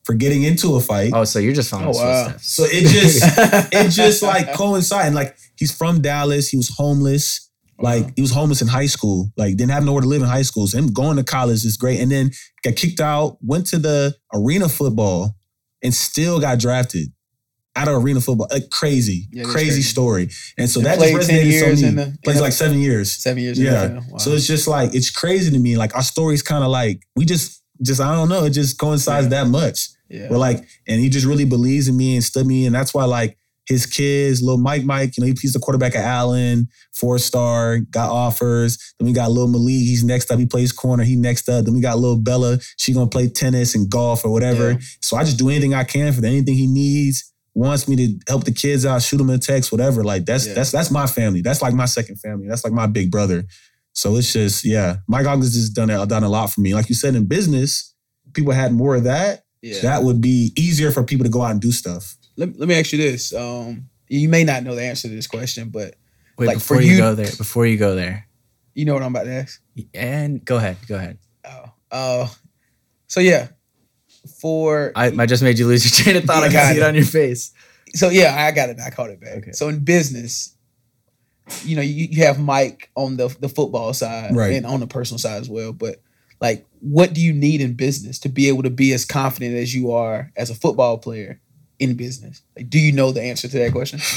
for getting into a fight. Oh, so you're just following Oh, wow. footsteps. So it just it just like coincided. Like he's from Dallas. He was homeless. Like he was homeless in high school. Like didn't have nowhere to live in high school. So him going to college is great. And then got kicked out. Went to the arena football, and still got drafted out of arena football. Like crazy, Yeah, crazy, crazy. story. And so And that just resonated years so in me. the- Plays like seven years. Seven years. Yeah. Wow. So it's just like it's crazy to me. Like our story's kind of like we just just I don't know. It just coincides Yeah. that much. Yeah. We're like, and he just really believes in me and stood me. And that's why, like, his kids, little Mike Mike, you know, he's the quarterback at Allen, four star, got offers. Then we got little Malik, he's next up. He plays corner, he next up. Then we got little Bella, she gonna play tennis and golf or whatever. Yeah. So I just do anything I can for them. Anything he needs, wants me to help the kids out, shoot him a text, whatever. Like that's Yeah. that's that's my family. That's like my second family. That's like my big brother. So it's just, yeah. Mike Hawkins has done done a lot for me. Like you said, in business, people had more of that yeah. that would be easier for people to go out and do stuff. let, let me ask you this. Um, you may not know the answer to this question, but Wait, Like, before for you, you- go there, before you go there, you know what I'm about to ask. and go ahead, go ahead. Oh, uh, so yeah, for I, I just made you lose your train of thought. I can got see it it. on your face. so yeah, I got it. I caught it back. Okay. So in business, you know, you, you have Mike on the the football side Right. and on the personal side as well. But like, what do you need in business to be able to be as confident as you are as a football player in business? Like, do you know the answer to that question?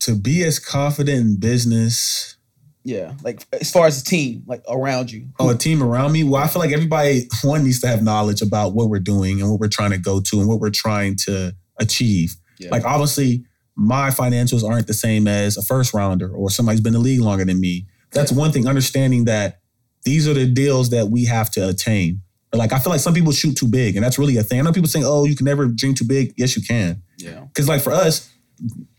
To be as confident in business, Yeah, like as far as the team, like around you. oh, a team around me. Well, I feel like everybody one needs to have knowledge about what we're doing and what we're trying to go to and what we're trying to achieve. Yeah. Like obviously, my financials aren't the same as a first rounder or somebody's been in the league longer than me. That's one thing. Understanding that these are the deals that we have to attain. But like I feel like some people shoot too big, and that's really a thing. I know people saying, "Oh, you can never dream too big." Yes, you can. yeah, Because like for us,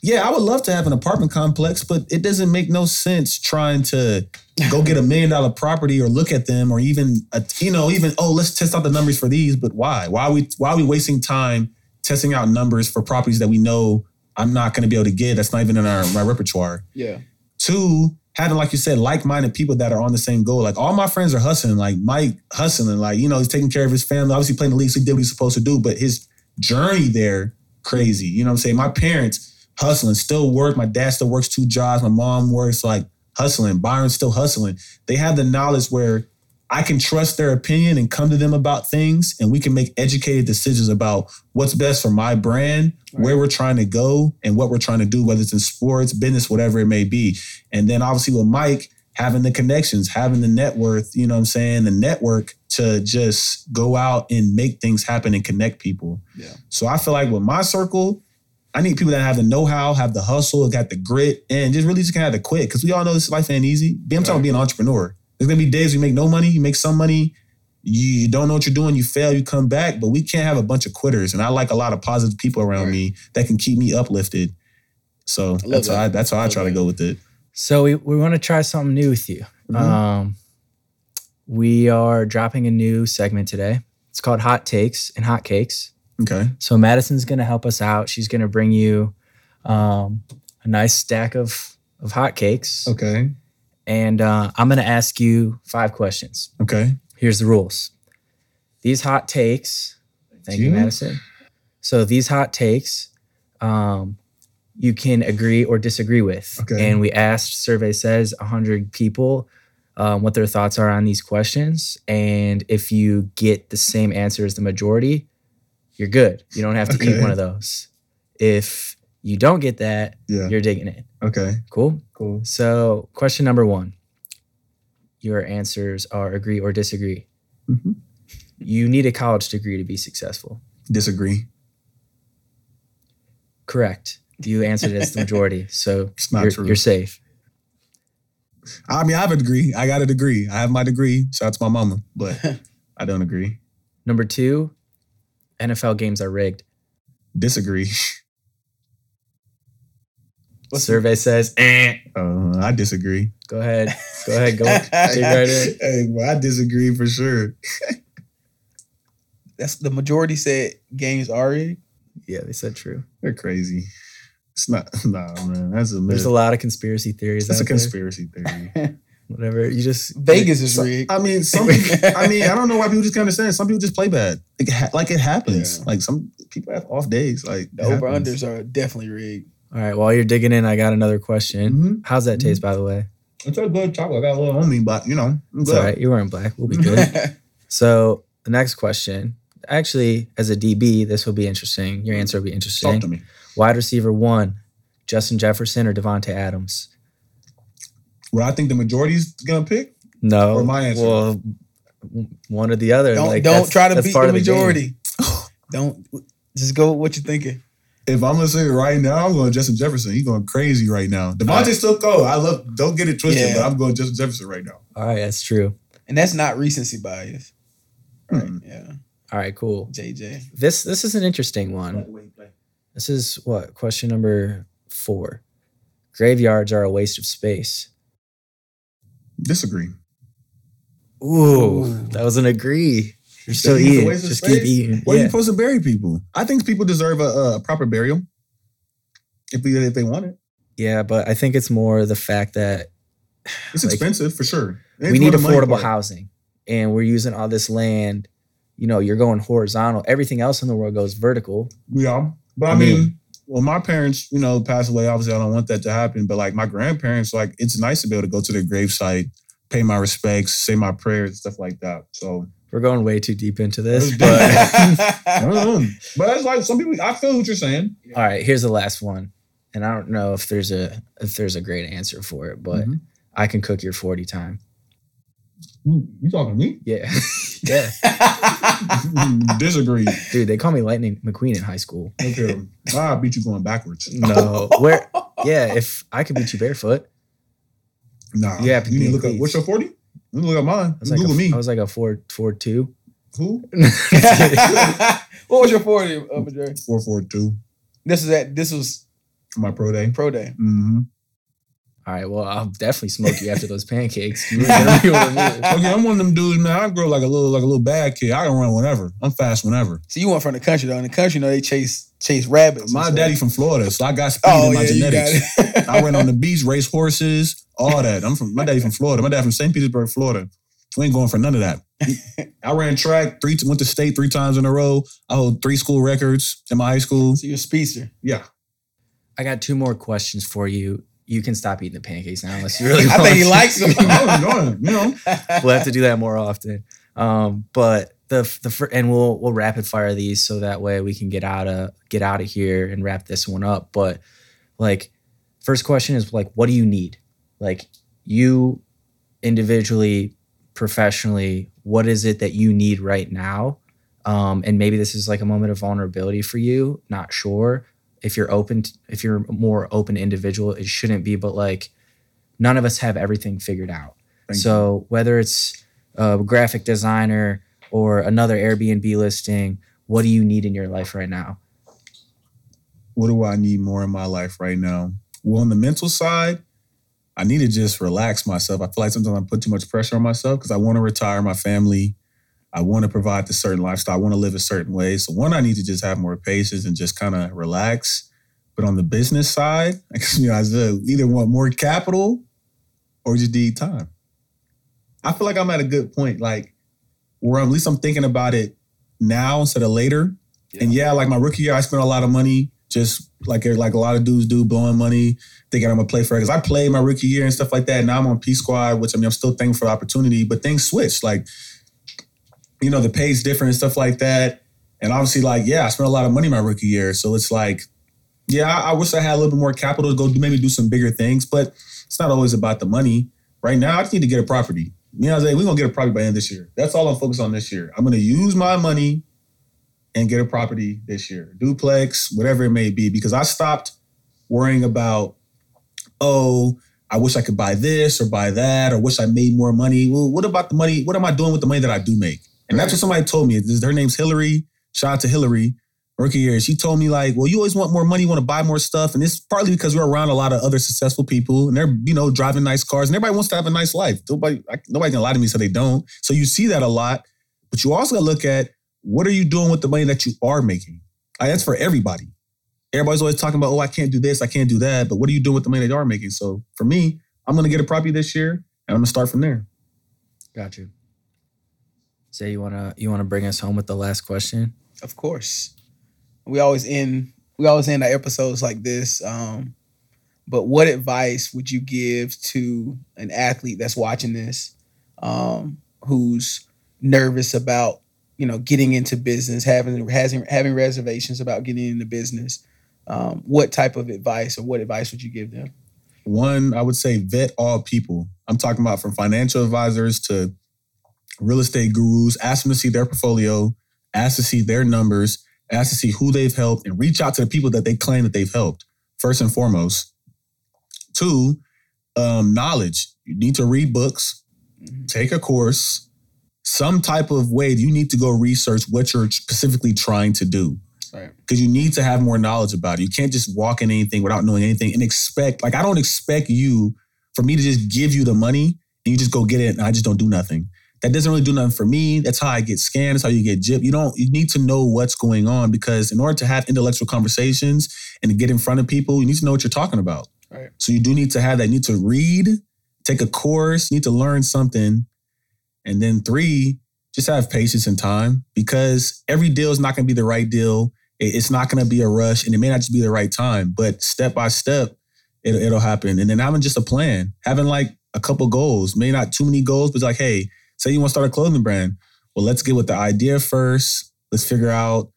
yeah, I would love to have an apartment complex, but it doesn't make no sense trying to go get a million dollar property or look at them or even a, you know even oh let's test out the numbers for these. But why? Why are we why are we wasting time testing out numbers for properties that we know I'm not going to be able to get? That's not even in our my repertoire. yeah, Two, having like you said, like-minded people that are on the same goal. Like all my friends are hustling. Like Mike hustling. Like you know he's taking care of his family. Obviously playing the league, so he did what he's supposed to do. But his journey there, crazy. You know what I'm saying? My parents hustling, still work. My dad still works two jobs. My mom works like hustling. Byron's still hustling. They have the knowledge where I can trust their opinion and come to them about things, and we can make educated decisions about what's best for my brand, where we're trying to go, and what we're trying to do, whether it's in sports, business, whatever it may be. And then obviously with Mike, having the connections, having the net worth, you know what I'm saying, the network to just go out and make things happen and connect people. Yeah. So I feel like with my circle, I need people that have the know-how, have the hustle, got the grit, and just really just can have the quit. Because we all know this life ain't easy. I'm talking about being an entrepreneur. There's gonna be days you make no money, you make some money, you, you don't know what you're doing, you fail, you come back. But we can't have a bunch of quitters. And I like a lot of positive people around Right. me that can keep me uplifted. So love that's how. I that's how I Love try to go with it. So we, we want to try something new with you. Mhm. Um, we are dropping a new segment today. It's called Hot Takes and Hot Cakes. Okay. So Madison's going to help us out. She's going to bring you um, a nice stack of of hot cakes, Okay. And uh, I'm going to ask you five questions. Okay. Here's the rules. These hot takes. Thank you, You? Madison. So these hot takes, um, you can agree or disagree with. Okay. And we asked, survey says, 100 people um, what their thoughts are on these questions. And if you get the same answer as the majority, you're good. You don't have to eat one of those. If you don't get that, Yeah. you're digging it. Okay. Cool. Cool. So, question number one your answers are agree or disagree. hmm You need a college degree to be successful. Disagree. Correct. You answered as the majority. So, It's not you're, true. you're safe. I mean, I have a degree. I got a degree. I have my degree. Shout out to my mama, but I don't agree. Number two, NFL games are rigged. Disagree. What's Survey says, eh. Uh, I disagree. Go ahead. Go ahead. Go. dig right in. Hey, well, I disagree for sure. That's the majority said games are rigged. Yeah, they said true. They're crazy. It's not. Nah, man. That's a myth. There's a lot of conspiracy theories. That's a out there. conspiracy theory. Whatever. You just Vegas is rigged. I mean, some. people- I mean, I don't know why people just can't understand. Some people just play bad. Like, it ha- like it happens. Yeah. Like some people have off days. Like The over unders are definitely rigged. All right. While you're digging in, I got another question. hmm How's that taste, by the way? It's a good chocolate. I got a little on me, but you know, I'm It's good. all right. You're wearing black. We'll be good. So the next question, actually, as a DB, this will be interesting. Your answer will be Talk interesting. to me. Wide receiver one, Justin Jefferson or Davante Adams? What I think the majority's gonna pick. No. Or my answer? Well, one or the other. don't Like, don't try to beat the majority. don't just go with what you're thinking. If I'm gonna say it right now, I'm going Justin Jefferson. He's going crazy right now. Davante still cold. I love. Don't get it twisted, Yeah. but I'm going Justin Jefferson right now. All right, that's true. And that's not recency bias. Right. Hmm. Yeah. All right, cool. JJ. This this is an interesting one. This is what question number four. Graveyards are a waste of space. Disagree. Ooh, Ooh. that was an agree. You're still think it's a eating. Just space? keep eating. Why are you supposed to bury people? I think people deserve a, a proper burial if they, if they want it. yeah, but I think it's more the fact that It's Like, expensive for sure. It's we need affordable housing and we're using all this land. You know, you're going horizontal. Everything else in the world goes vertical. Yeah, but I, I mean, mean- well, my parents, you know, passed away. Obviously, I don't want that to happen. But like my grandparents, like it's nice to be able to go to their gravesite, pay my respects, say my prayers, stuff like that. So We're going way too deep into this, but I. But it's like some people. I feel what you're saying. all right, here's the last one. And I don't know if there's a if there's a great answer for it, but Mhm. I can cook your 40 time. You, you talking to me? Yeah. yeah. Disagree. Dude, they call me Lightning McQueen in high school. Okay, I'll beat you going backwards. No. Where yeah, if I could beat you barefoot. Nah, You to you be need to look up. What's your forty? You look at mine. I like Google a, me. I was like a four four two. Who? what was your 40 uh, majority? Four four two. This is at this was My pro day. pro day. Mm-hmm. All right, well, I'll definitely smoke you after those pancakes. You ain't gonna be able to move. Okay, I'm one of them dudes, man. I grow like a little like a little bad kid. I can run whenever. I'm fast whenever. So you went from the country though. In the country, you know they chase chase rabbits. and My stuff. daddy from Florida, so I got speed Oh in my yeah, genetics. I went on the beach, race horses, all that. I'm from my daddy from Florida. My dad from St. Petersburg, Florida. We ain't going for none of that. I ran track three, went to state three times in a row. I hold three school records in my high school. so you're a speedster. Yeah, I got two more questions for you. You can stop eating the pancakes now unless you really I want think he to. likes them. I'm enjoying you know. we'll have to do that more often. Um, but the the fir- and we'll we'll rapid fire these so that way we can get out of get out of here and wrap this one up. But like, first question is like, what do you need? Like you individually, professionally, what is it that you need right now? Um, and maybe this is like a moment of vulnerability for you. Not sure if you're open. To, if you're more open individual, it shouldn't be. But like, none of us have everything figured out. Thank so whether it's a graphic designer or another Airbnb listing, what do you need in your life right now? what do I need more in my life right now? Well, on the mental side, I need to just relax myself. I feel like sometimes I put too much pressure on myself because I want to retire my family. I want to provide the certain lifestyle. I want to live a certain way. So one, I need to just have more patience and just kind of relax. But on the business side, I guess you know, I uh, either want more capital or just need time. I feel like I'm at a good point, like where at least I'm thinking about it now instead of later. And yeah, like my rookie year, I spent a lot of money, just like er, like a lot of dudes do, blowing money, thinking I'm gonna play for it. Because I played my rookie year and stuff like that. Now I'm on P Squad, which I mean I'm still thankful for the opportunity, but things switched. Like, you know, the pay's different and stuff like that. And obviously, like, yeah, I spent a lot of money my rookie year. So it's like, yeah, I, I wish I had a little bit more capital to go do maybe do some bigger things, but it's not always about the money. Right now, I just need to get a property. Me and Isaiah, we're gonna get a property by end of this year. That's all I'm focused on this year. I'm gonna use my money and get a property this year, duplex, whatever it may be, because I stopped worrying about, oh, I wish I could buy this or buy that, or wish I made more money. Well, what about the money? What am I doing with the money that I do make? And that's what somebody told me. Her name's Hillary. Shout out to Hillary. Rookie year. She told me like, well, you always want more money, you want to buy more stuff, and it's partly because we're around a lot of other successful people, and they're you know driving nice cars, and everybody wants to have a nice life. Nobody, nobody can lie to me, so they don't. So you see that a lot, but you also look at what are you doing with the money that you are making. Like, that's for everybody. Everybody's always talking about, oh, I can't do this, I can't do that, but what are you doing with the money that you are making? So for me, I'm gonna get a property this year, and I'm gonna start from there. Got you. Say you wanna you wanna bring us home with the last question? Of course. We always end we always end our episodes like this. Um, but what advice would you give to an athlete that's watching this, um, who's nervous about, you know, getting into business, having having having reservations about getting into business? Um, what type of advice or what advice would you give them? One, I would say vet all people. I'm talking about from financial advisors to real estate gurus. Ask them to see their portfolio, ask to see their numbers, ask to see who they've helped, and reach out to the people that they claim that they've helped. First and foremost. Two, um, knowledge. You need to read books, Mhm. take a course, some type of way you need to go research what you're specifically trying to do Right. because you need to have more knowledge about it. You can't just walk in anything without knowing anything and expect, like, I don't expect you for me to just give you the money and you just go get it and I just don't do nothing. That doesn't really do nothing for me. That's how I get scanned. That's how you get gypped. You don't, you need to know what's going on because in order to have intellectual conversations and to get in front of people, you need to know what you're talking about. Right. So you do need to have that. You need to read, take a course, you need to learn something. And then three, just have patience and time because every deal is not going to be the right deal. It's not going to be a rush and it may not just be the right time, but step by step, it'll, it'll happen. And then having just a plan, having like a couple goals, maybe not too many goals, but like, hey, say you want to start a clothing brand. Well, let's get with the idea first. Let's figure out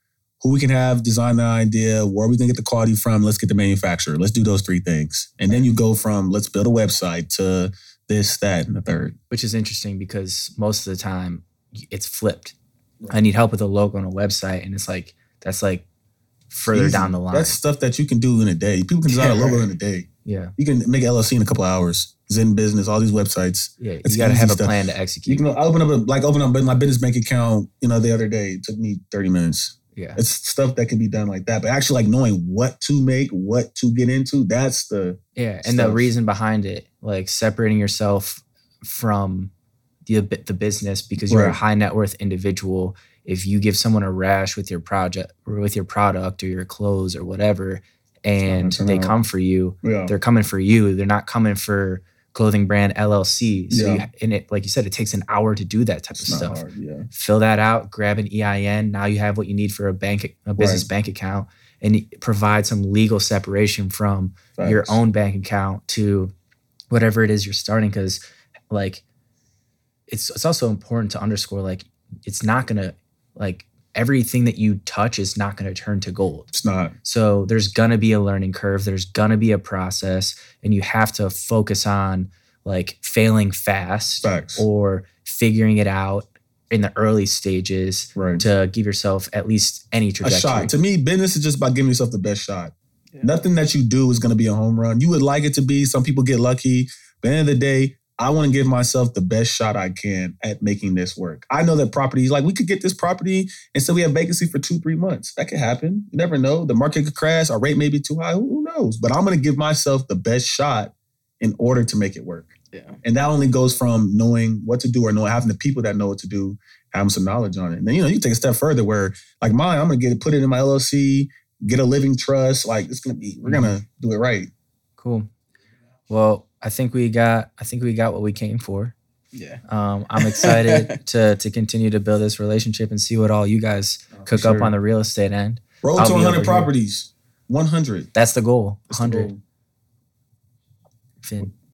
who we can have design the idea, where we can get the quality from. Let's get the manufacturer. Let's do those three things. And then you go from let's build a website to this, that, and the third. Which is interesting because most of the time it's flipped. I need help with a logo on a website, and it's like that's like further Easy. down the line. That's stuff that you can do in a day. People can design a logo right. in a day. yeah, You can make LLC in a couple hours. ZenBusiness, all these websites. yeah. It's you got to have a stuff. plan to execute. You execute. can open up a, like open up my business bank account. You know, the other day it took me thirty minutes. yeah, It's stuff that can be done like that. But actually, like knowing what to make, what to get into, that's the yeah. And the reason behind it, like separating yourself from the the business because you're a high net worth individual. If you give someone a rash with your project or with your product or your clothes or whatever, and they come for you, yeah. they're coming for you. They're not coming for clothing brand LLC. So you, Yeah. and it, like you said, it takes an hour to do that type It's of stuff. hard. Yeah. Fill that out, grab an EIN. Now you have what you need for a bank, a business Right. bank account, and provide some legal separation from your own bank account to whatever it is you're starting because like it's it's also important to underscore like it's not gonna like everything that you touch is not gonna turn to gold It's not. so there's gonna be a learning curve there's gonna be a process and you have to focus on like failing fast Facts. or figuring it out in the early stages right. to give yourself at least any a shot. To me, business is just about giving yourself the best shot. Yeah. Nothing that you do is going to be a home run. You would like it to be. Some people get lucky. But at the end of the day, I want to give myself the best shot I can at making this work. I know that properties, like we could get this property and so we have vacancy for two, three months. That could happen. You never know. The market could crash. Our rate may be too high. Who who knows? But I'm going to give myself the best shot in order to make it work. Yeah. And that only goes from knowing what to do or knowing having the people that know what to do, having some knowledge on it. And then, you know, you take a step further where like mine, I'm gonna get it, put it in my LLC, get a living trust. Like it's gonna be, we're gonna do it right. cool well i think we got i think we got what we came for Yeah. um, i'm excited to to continue to build this relationship and see what all you guys cook up on the real estate end road I'll to be 100 over here. properties. 100. that's the goal That's the 100 goal. Finn.